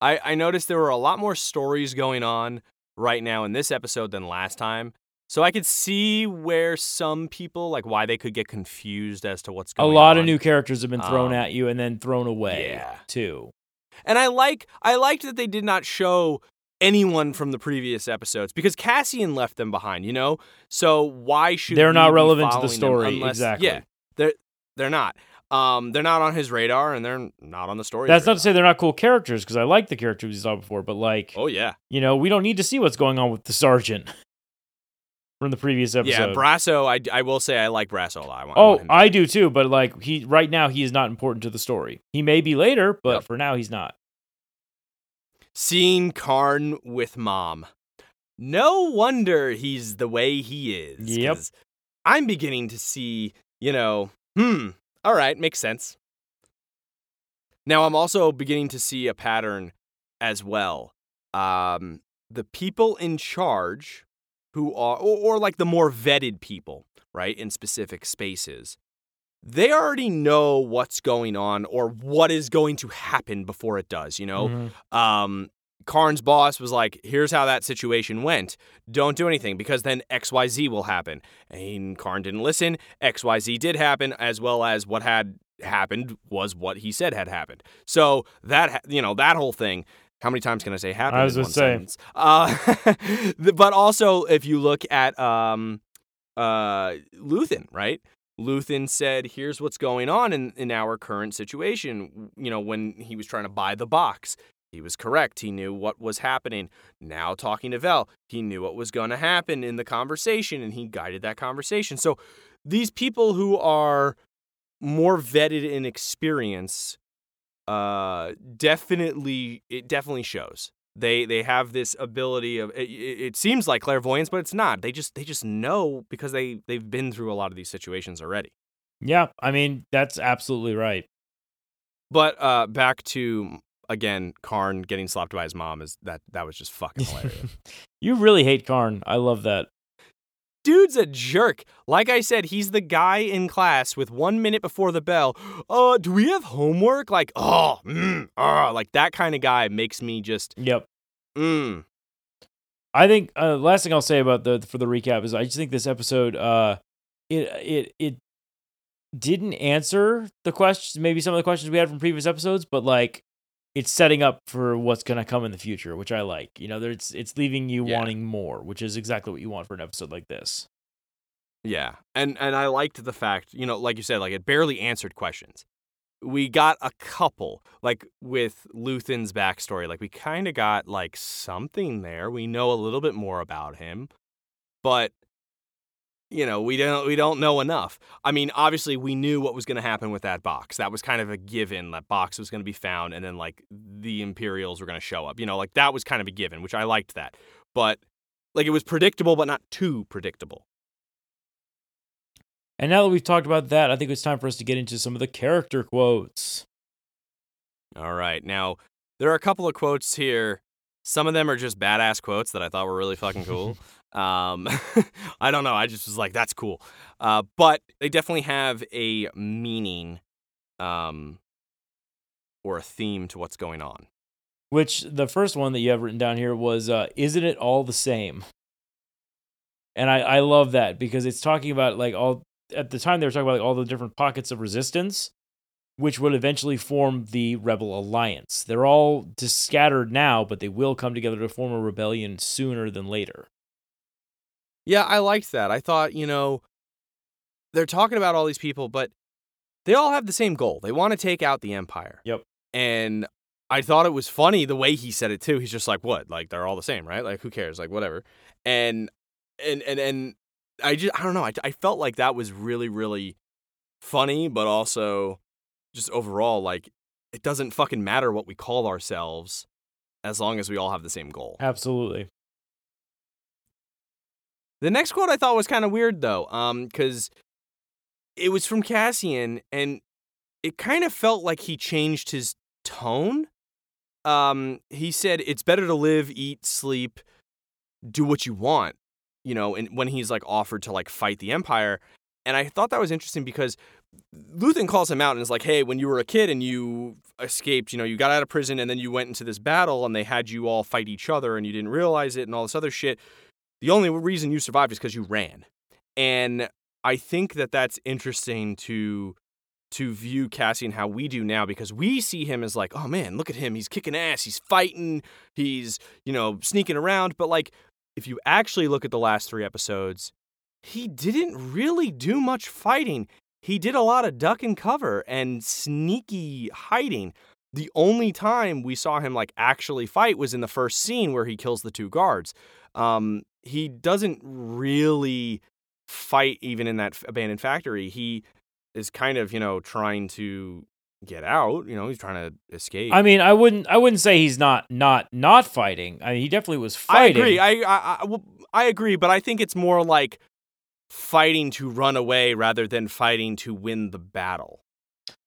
[SPEAKER 2] I, I noticed there were a lot more stories going on right now in this episode than last time. So I could see where some people like why they could get confused as to what's going on.
[SPEAKER 1] A lot of new characters have been thrown
[SPEAKER 2] Um,
[SPEAKER 1] at you and then thrown away
[SPEAKER 2] yeah.
[SPEAKER 1] too.
[SPEAKER 2] And I like I liked that they did not show anyone from the previous episodes because Cassian left them behind, you know? So why should
[SPEAKER 1] They're not
[SPEAKER 2] be
[SPEAKER 1] relevant to the story,
[SPEAKER 2] unless-
[SPEAKER 1] exactly.
[SPEAKER 2] Yeah. They're they're not. Um they're not on his radar and they're not on the story.
[SPEAKER 1] That's not to say they're not cool characters because I like the characters we saw before, but like
[SPEAKER 2] Oh yeah.
[SPEAKER 1] you know, we don't need to see what's going on with the sergeant from the previous episode.
[SPEAKER 2] Yeah, Brasso, I, I will say I like Brasso a lot. I want,
[SPEAKER 1] oh,
[SPEAKER 2] to-
[SPEAKER 1] I do too, but like he right now he is not important to the story. He may be later, but
[SPEAKER 2] Yep.
[SPEAKER 1] for now he's not.
[SPEAKER 2] seeing Karn with mom. No wonder he's the way he is.
[SPEAKER 1] Yep.
[SPEAKER 2] I'm beginning to see, you know, hmm, all right, makes sense. Now I'm also beginning to see a pattern as well. Um, the people in charge who are, or, or like the more vetted people, right, in specific spaces, they already know what's going on or what is going to happen before it does, you know?
[SPEAKER 1] Mhm.
[SPEAKER 2] um, Karn's boss was like, "Here's how that situation went. Don't do anything because then X Y Z will happen." And Karn didn't listen. X Y Z did happen, as well as what had happened was what he said had happened. So that you know that whole thing. How many times can I say happened?
[SPEAKER 1] I was
[SPEAKER 2] in
[SPEAKER 1] gonna say.
[SPEAKER 2] Uh, but also if you look at um, uh, Luthen, right? Luthen said, "Here's what's going on in, in our current situation." You know, when he was trying to buy the box, he was correct. He knew what was happening. Now talking to Vel, he knew what was going to happen in the conversation, and he guided that conversation. So these people who are more vetted in experience, uh, definitely it definitely shows. They they have this ability of it, it seems like clairvoyance, but it's not. They just they just know because they they've been through a lot of these situations already.
[SPEAKER 1] Yeah, I mean that's absolutely right.
[SPEAKER 2] But uh, back to again, Karn getting slapped by his mom is that that was just fucking hilarious.
[SPEAKER 1] you really hate Karn. I love that.
[SPEAKER 2] Dude's a jerk. Like I said, he's the guy in class with one minute before the bell. Uh, do we have homework? Like, oh, mm, ah, like that kind of guy makes me just,
[SPEAKER 1] Yep.
[SPEAKER 2] mm.
[SPEAKER 1] I think uh, last thing I'll say about the for the recap is I just think this episode uh it it it didn't answer the questions maybe some of the questions we had from previous episodes but like it's setting up for what's going to come in the future which I like. You know, it's it's leaving you
[SPEAKER 2] Yeah.
[SPEAKER 1] wanting more, which is exactly what you want for an episode like this.
[SPEAKER 2] Yeah, and and I liked the fact, you know, like you said, like it barely answered questions. We got a couple, like with Luthen's backstory, like we kind of got like something there. We know a little bit more about him, but you know, we don't we don't know enough. I mean, obviously, we knew what was going to happen with that box. That was kind of a given. That box was going to be found, and then like the Imperials were going to show up. You know, like that was kind of a given, which I liked that. But like it was predictable, but not too predictable.
[SPEAKER 1] And now that we've talked about that, I think it's time for us to get into some of the character quotes.
[SPEAKER 2] All right. Now, there are a couple of quotes here. Some of them are just badass quotes that I thought were really fucking cool. um, I don't know. I just was like, that's cool. Uh, but they definitely have a meaning um, or a theme to what's going on.
[SPEAKER 1] Which the first one that you have written down here was uh, "Isn't it all the same?" And I I love that because it's talking about like all at the time they were talking about like all the different pockets of resistance, which would eventually form the Rebel Alliance. They're all scattered now, but they will come together to form a rebellion sooner than later.
[SPEAKER 2] Yeah, I liked that. I thought, you know, they're talking about all these people, but they all have the same goal. They want to take out the Empire.
[SPEAKER 1] Yep.
[SPEAKER 2] And I thought it was funny the way he said it too. He's just like, "What? Like they're all the same, right? Like who cares? Like whatever." And and and and I just I don't know. I I felt like that was really really funny, but also just overall like it doesn't fucking matter what we call ourselves as long as we all have the same goal.
[SPEAKER 1] Absolutely.
[SPEAKER 2] The next quote I thought was kind of weird though, um, because it was from Cassian, and it kind of felt like he changed his tone. Um, he said, "It's better to live, eat, sleep, do what you want," you know. And when he's like offered to like fight the Empire, and I thought that was interesting because Luthen calls him out and is like, "Hey, when you were a kid and you escaped, you know, you got out of prison and then you went into this battle and they had you all fight each other and you didn't realize it and all this other shit." The only reason you survived is because you ran. And I think that that's interesting to to view Cassian how we do now because we see him as like, oh man, look at him. He's kicking ass. He's fighting. He's, you know, sneaking around. But like, if you actually look at the last three episodes, he didn't really do much fighting. He did a lot of duck and cover and sneaky hiding. The only time we saw him like actually fight was in the first scene where he kills the two guards. Um, he doesn't really fight even in that abandoned factory. He is kind of, you know, trying to get out. You know, he's trying to escape.
[SPEAKER 1] I mean, I wouldn't I wouldn't say he's not not not fighting. I mean, he definitely was fighting.
[SPEAKER 2] I agree. I I, I, well, I agree, but I think it's more like fighting to run away rather than fighting to win the battle.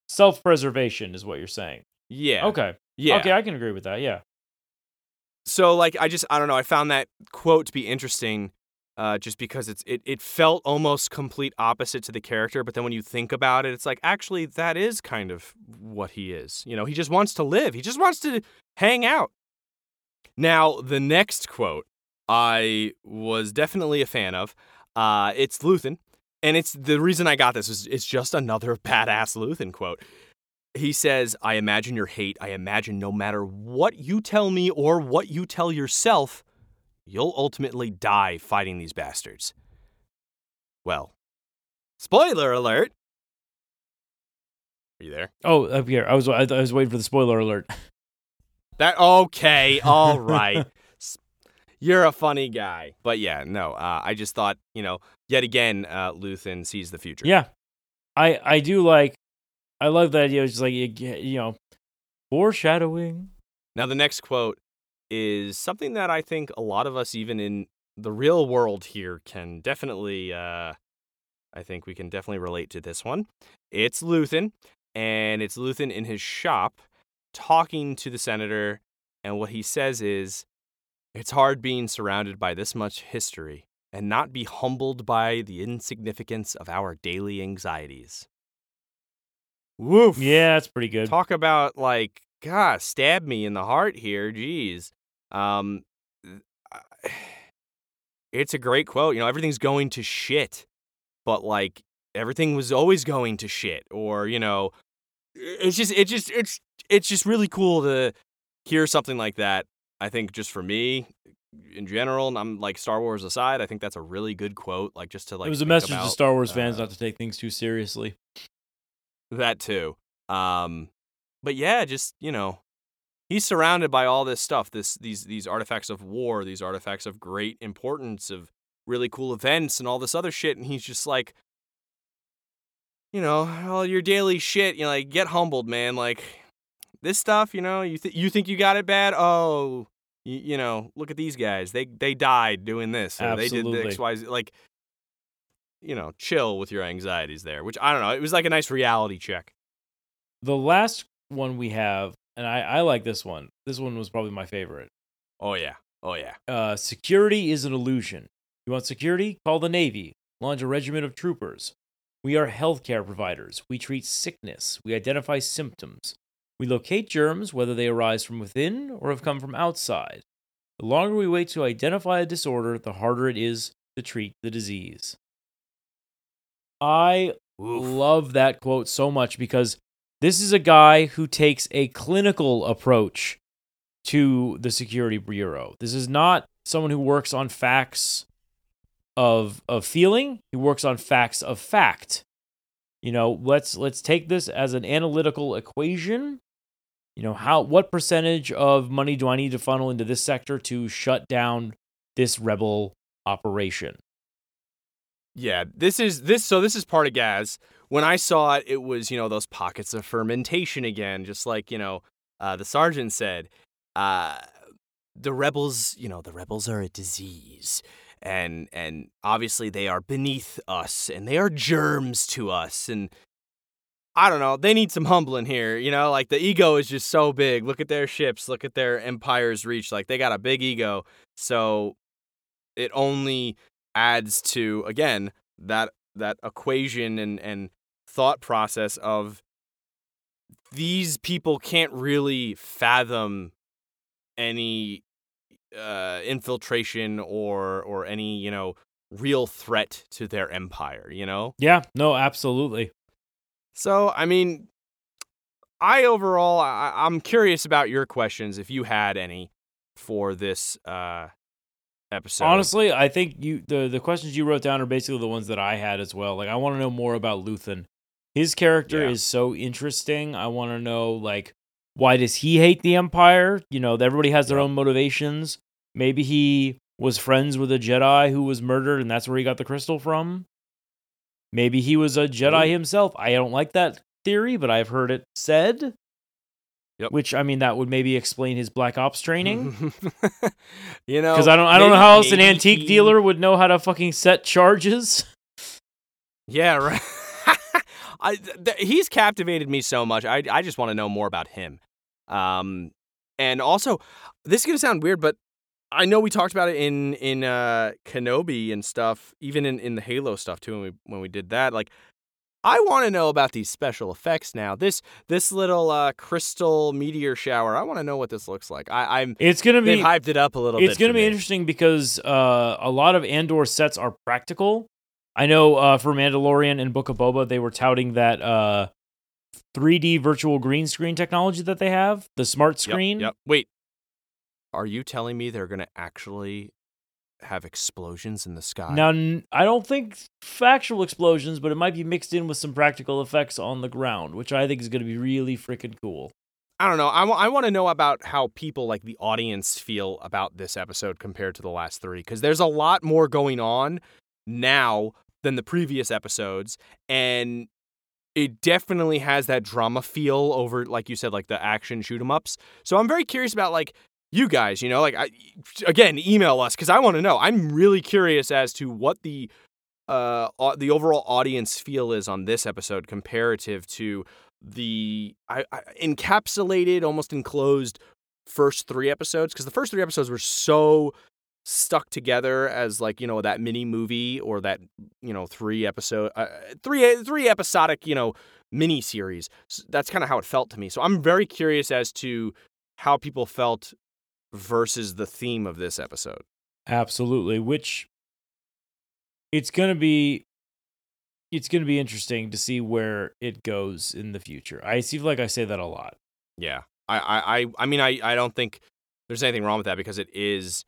[SPEAKER 1] Self-preservation is what you're saying.
[SPEAKER 2] Yeah.
[SPEAKER 1] Okay.
[SPEAKER 2] Yeah.
[SPEAKER 1] Okay, I can agree with that. Yeah.
[SPEAKER 2] So like I just I don't know, I found that quote to be interesting uh, just because it's it, it felt almost complete opposite to the character. But then when you think about it, it's like actually that is kind of what he is. You know, he just wants to live. He just wants to hang out. Now the next quote I was definitely a fan of. Uh, it's Luthen, and it's the reason I got this is it's just another badass Luthen quote. He says, "I imagine your hate. I imagine no matter what you tell me or what you tell yourself." you'll ultimately die fighting these bastards. Well, spoiler alert. Are you there?
[SPEAKER 1] Oh, up here. I was I, I was waiting for the spoiler alert.
[SPEAKER 2] That okay, all right. You're a funny guy, but yeah, no. Uh, I just thought, you know, yet again, uh, Luthen sees the future.
[SPEAKER 1] Yeah, I I do like. I love the idea. It's just like you know, foreshadowing.
[SPEAKER 2] Now the next quote is something that I think a lot of us, even in the real world here, can definitely, uh, I think we can definitely relate to this one. It's Luthen, and it's Luthen in his shop talking to the senator. And what he says is, It's hard being surrounded by this much history and not be humbled by the insignificance of our daily anxieties. Woof.
[SPEAKER 1] Yeah, that's pretty good.
[SPEAKER 2] Talk about like, God, stab me in the heart here. Jeez. Um, it's a great quote. You know, everything's going to shit, but like everything was always going to shit, or you know, it's just, it just, it's, it's just really cool to hear something like that. I think just for me, in general, and I'm like Star Wars aside, I think that's a really good quote. Like just to like,
[SPEAKER 1] it was a message
[SPEAKER 2] about,
[SPEAKER 1] to Star Wars fans
[SPEAKER 2] uh,
[SPEAKER 1] not to take things too seriously.
[SPEAKER 2] That too. Um, but yeah, just you know, he's surrounded by all this stuff this these these artifacts of war these artifacts of great importance of really cool events and all this other shit and he's just like you know all your daily shit you know like get humbled man like this stuff you know you th- you think you got it bad oh you, you know look at these guys they they died doing this or they did the xyz like you know chill with your anxieties there which i don't know it was like a nice reality check
[SPEAKER 1] The last one we have, and I, I like this one. This one was probably my favorite.
[SPEAKER 2] oh yeah oh yeah
[SPEAKER 1] Uh, security is an illusion. You want security? Call the Navy. Launch a regiment of troopers. We are healthcare providers. We treat sickness. We identify symptoms. We locate germs, whether they arise from within or have come from outside. The longer we wait to identify a disorder, the harder it is to treat the disease. I
[SPEAKER 2] Oof.
[SPEAKER 1] love that quote so much because this is a guy who takes a clinical approach to the security bureau. This is not someone who works on facts of of feeling. He works on facts of fact. You know, let's let's take this as an analytical equation. You know, how what percentage of money do I need to funnel into this sector to shut down this rebel operation?
[SPEAKER 2] Yeah, this is this so this is Partagaz. When I saw it, it was, you know, those pockets of fermentation again, just like, you know, uh, the sergeant said. Uh, the rebels, you know, the rebels are a disease. And and obviously they are beneath us and they are germs to us and I don't know, they need some humbling here, you know, like the ego is just so big. Look at their ships, look at their empire's reach, like they got a big ego. So it only adds to again that that equation and and thought process of these people can't really fathom any uh, infiltration or or any you know real threat to their empire. You know.
[SPEAKER 1] Yeah, no, absolutely.
[SPEAKER 2] So I mean, I overall I, I'm curious about your questions if you had any for this uh, episode.
[SPEAKER 1] Honestly, I think you the the questions you wrote down are basically the ones that I had as well. Like I want to know more about Luthen. His character
[SPEAKER 2] Yeah.
[SPEAKER 1] is so interesting. I want to know like why does he hate the Empire? You know, everybody has their
[SPEAKER 2] Yeah.
[SPEAKER 1] own motivations. Maybe he was friends with a Jedi who was murdered and that's where he got the crystal from. Maybe he was a Jedi
[SPEAKER 2] Ooh.
[SPEAKER 1] himself. I don't like that theory, but I've heard it said.
[SPEAKER 2] Yep.
[SPEAKER 1] Which I mean that would maybe explain his black ops training.
[SPEAKER 2] you know,
[SPEAKER 1] Because I don't, I don't know how else an antique
[SPEAKER 2] he-
[SPEAKER 1] dealer would know how to fucking set charges.
[SPEAKER 2] Yeah, right. I, th- he's captivated me so much. I, I just want to know more about him. Um, and also, this is gonna sound weird, but I know we talked about it in in uh, Kenobi and stuff, even in, in the Halo stuff too. When we when we did that, like, I want to know about these special effects now. This this little uh, crystal meteor shower. I want to know what this looks like. I, I'm
[SPEAKER 1] It's gonna be,
[SPEAKER 2] hyped it up a little bit.
[SPEAKER 1] it's gonna be
[SPEAKER 2] me.
[SPEAKER 1] interesting because uh, a lot of Andor sets are practical. I know uh, for Mandalorian and Book of Boba, they were touting that uh, 3D virtual green screen technology that they have, the smart
[SPEAKER 2] Yep,
[SPEAKER 1] screen.
[SPEAKER 2] Yep. Wait. Are you telling me they're gonna actually have explosions in the sky?
[SPEAKER 1] Now, n- I don't think factual explosions, but it might be mixed in with some practical effects on the ground, which I think is going to be really freaking cool.
[SPEAKER 2] I don't know. I want to know about how people like the audience feel about this episode compared to the last three, because there's a lot more going on now than the previous episodes, and it definitely has that drama feel over, like you said, like the action shoot 'em ups. So I'm very curious about like you guys. You know, like I, again, email us because I want to know. I'm really curious as to what the uh the overall audience feel is on this episode comparative to the I, I encapsulated, almost enclosed first three episodes because the first three episodes were so stuck together as like you know that mini movie or that you know three episode uh, three three episodic you know mini series S- that's kind of how it felt to me so i'm very curious as to how people felt versus the theme of this episode
[SPEAKER 1] Absolutely. Which it's gonna be it's gonna be interesting to see where it goes in the future. I feel like I say that a lot.
[SPEAKER 2] Yeah, I, I, I, I mean, I, I don't think there's anything wrong with that because it is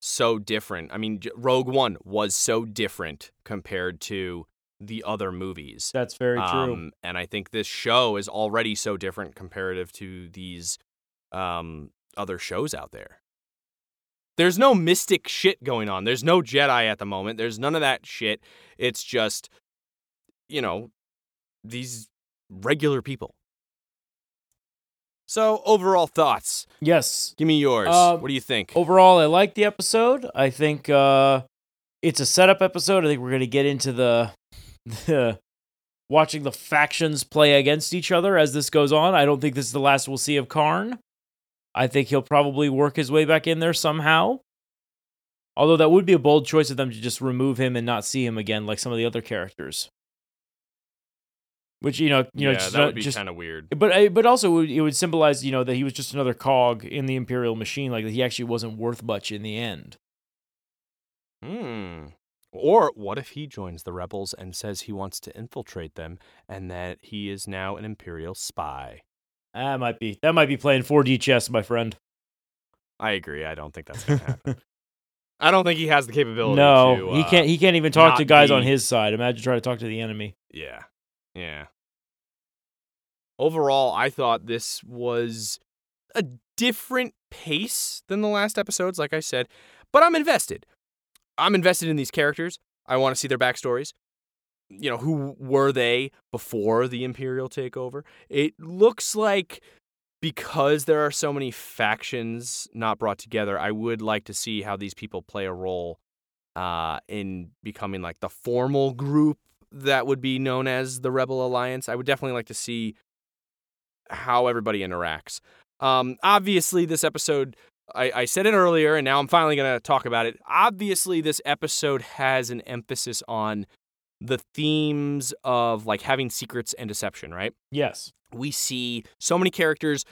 [SPEAKER 2] so different. I mean, Rogue One was so different compared to the other movies.
[SPEAKER 1] That's very true.
[SPEAKER 2] Um, and I think this show is already so different comparative to these um, other shows out there. There's no mystic shit going on. There's no Jedi at the moment. There's none of that shit. It's just, you know, these regular people. So, overall thoughts.
[SPEAKER 1] yes.
[SPEAKER 2] Give me yours.
[SPEAKER 1] Um,
[SPEAKER 2] what do you think?
[SPEAKER 1] Overall, I like the episode. I think uh it's a setup episode. I think we're gonna get into the the watching the factions play against each other as this goes on. I don't think this is the last we'll see of Karn. I think he'll probably work his way back in there somehow. Although that would be a bold choice of them to just remove him and not see him again, like some of the other characters. Which you know, you know,
[SPEAKER 2] yeah,
[SPEAKER 1] just,
[SPEAKER 2] that would be kind of weird.
[SPEAKER 1] but but also it would, it would symbolize you know that he was just another cog in the imperial machine, like that he actually wasn't worth much in the end.
[SPEAKER 2] Hmm. Or what if he joins the rebels and says he wants to infiltrate them and that he is now an imperial spy?
[SPEAKER 1] That might be that might be playing 4D chess, my friend.
[SPEAKER 2] I agree. I don't think that's to happen. I don't think he has the capability
[SPEAKER 1] no,
[SPEAKER 2] to.
[SPEAKER 1] he
[SPEAKER 2] uh,
[SPEAKER 1] can't. He can't even talk to guys on his side. Imagine trying to talk to the enemy.
[SPEAKER 2] Yeah. Yeah. Overall, I thought this was a different pace than the last episodes, like I said, but I'm invested. I'm invested in these characters. I want to see their backstories. You know, who were they before the Imperial takeover? It looks like because there are so many factions not brought together, I would like to see how these people play a role uh, in becoming like the formal group that would be known as the Rebel Alliance. I would definitely like to see how everybody interacts. Um, obviously, this episode, I, I said it earlier, and now I'm finally going to talk about it. Obviously, this episode has an emphasis on the themes of like having secrets and deception, right?
[SPEAKER 1] Yes.
[SPEAKER 2] we see so many characters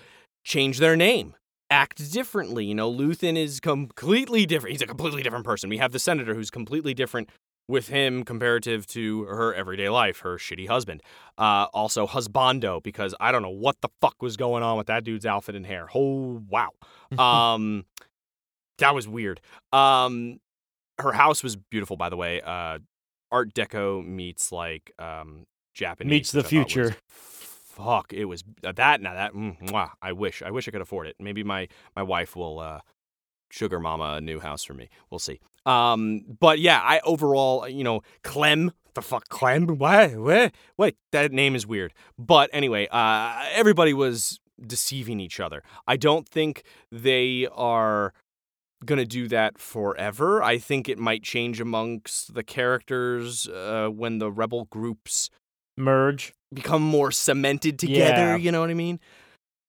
[SPEAKER 2] change their name act differently. You know, Luthen is completely different. He's a completely different person. We have the senator who's completely different with him comparative to her everyday life, her shitty husband. Uh, also, husbando, because I don't know what the fuck was going on with that dude's outfit and hair. Oh, wow. um, that was weird. Um, her house was beautiful, by the way. Uh, Art Deco meets like um, Japanese.
[SPEAKER 1] Meets the future.
[SPEAKER 2] Fuck, it was uh, that. Now that, mm, mwah, I wish, I wish I could afford it. Maybe my my wife will uh, sugar mama a new house for me. We'll see. Um, but yeah, I overall, you know, Clem, the fuck, Clem, what, what, wait, that name is weird. But anyway, uh, everybody was deceiving each other. I don't think they are gonna do that forever. I think it might change amongst the characters uh, when the rebel groups
[SPEAKER 1] Merge.
[SPEAKER 2] become more cemented together.
[SPEAKER 1] Yeah.
[SPEAKER 2] You know what I mean?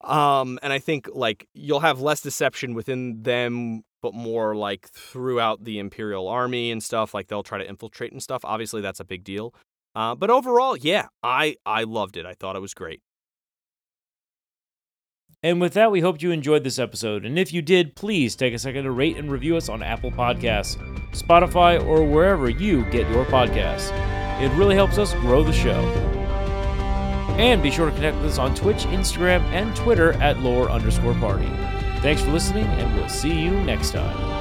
[SPEAKER 2] Um, and I think like you'll have less deception within them, but more like throughout the Imperial Army and stuff. Like they'll try to infiltrate and stuff. Obviously, that's a big deal. Uh, but overall, yeah, I I loved it. I thought it was great.
[SPEAKER 1] And with that, we hope you enjoyed this episode. And if you did, please take a second to rate and review us on Apple Podcasts, Spotify, or wherever you get your podcasts. It really helps us grow the show. And be sure to connect with us on Twitch, Instagram, and Twitter at lore underscore party. Thanks for listening, and we'll see you next time.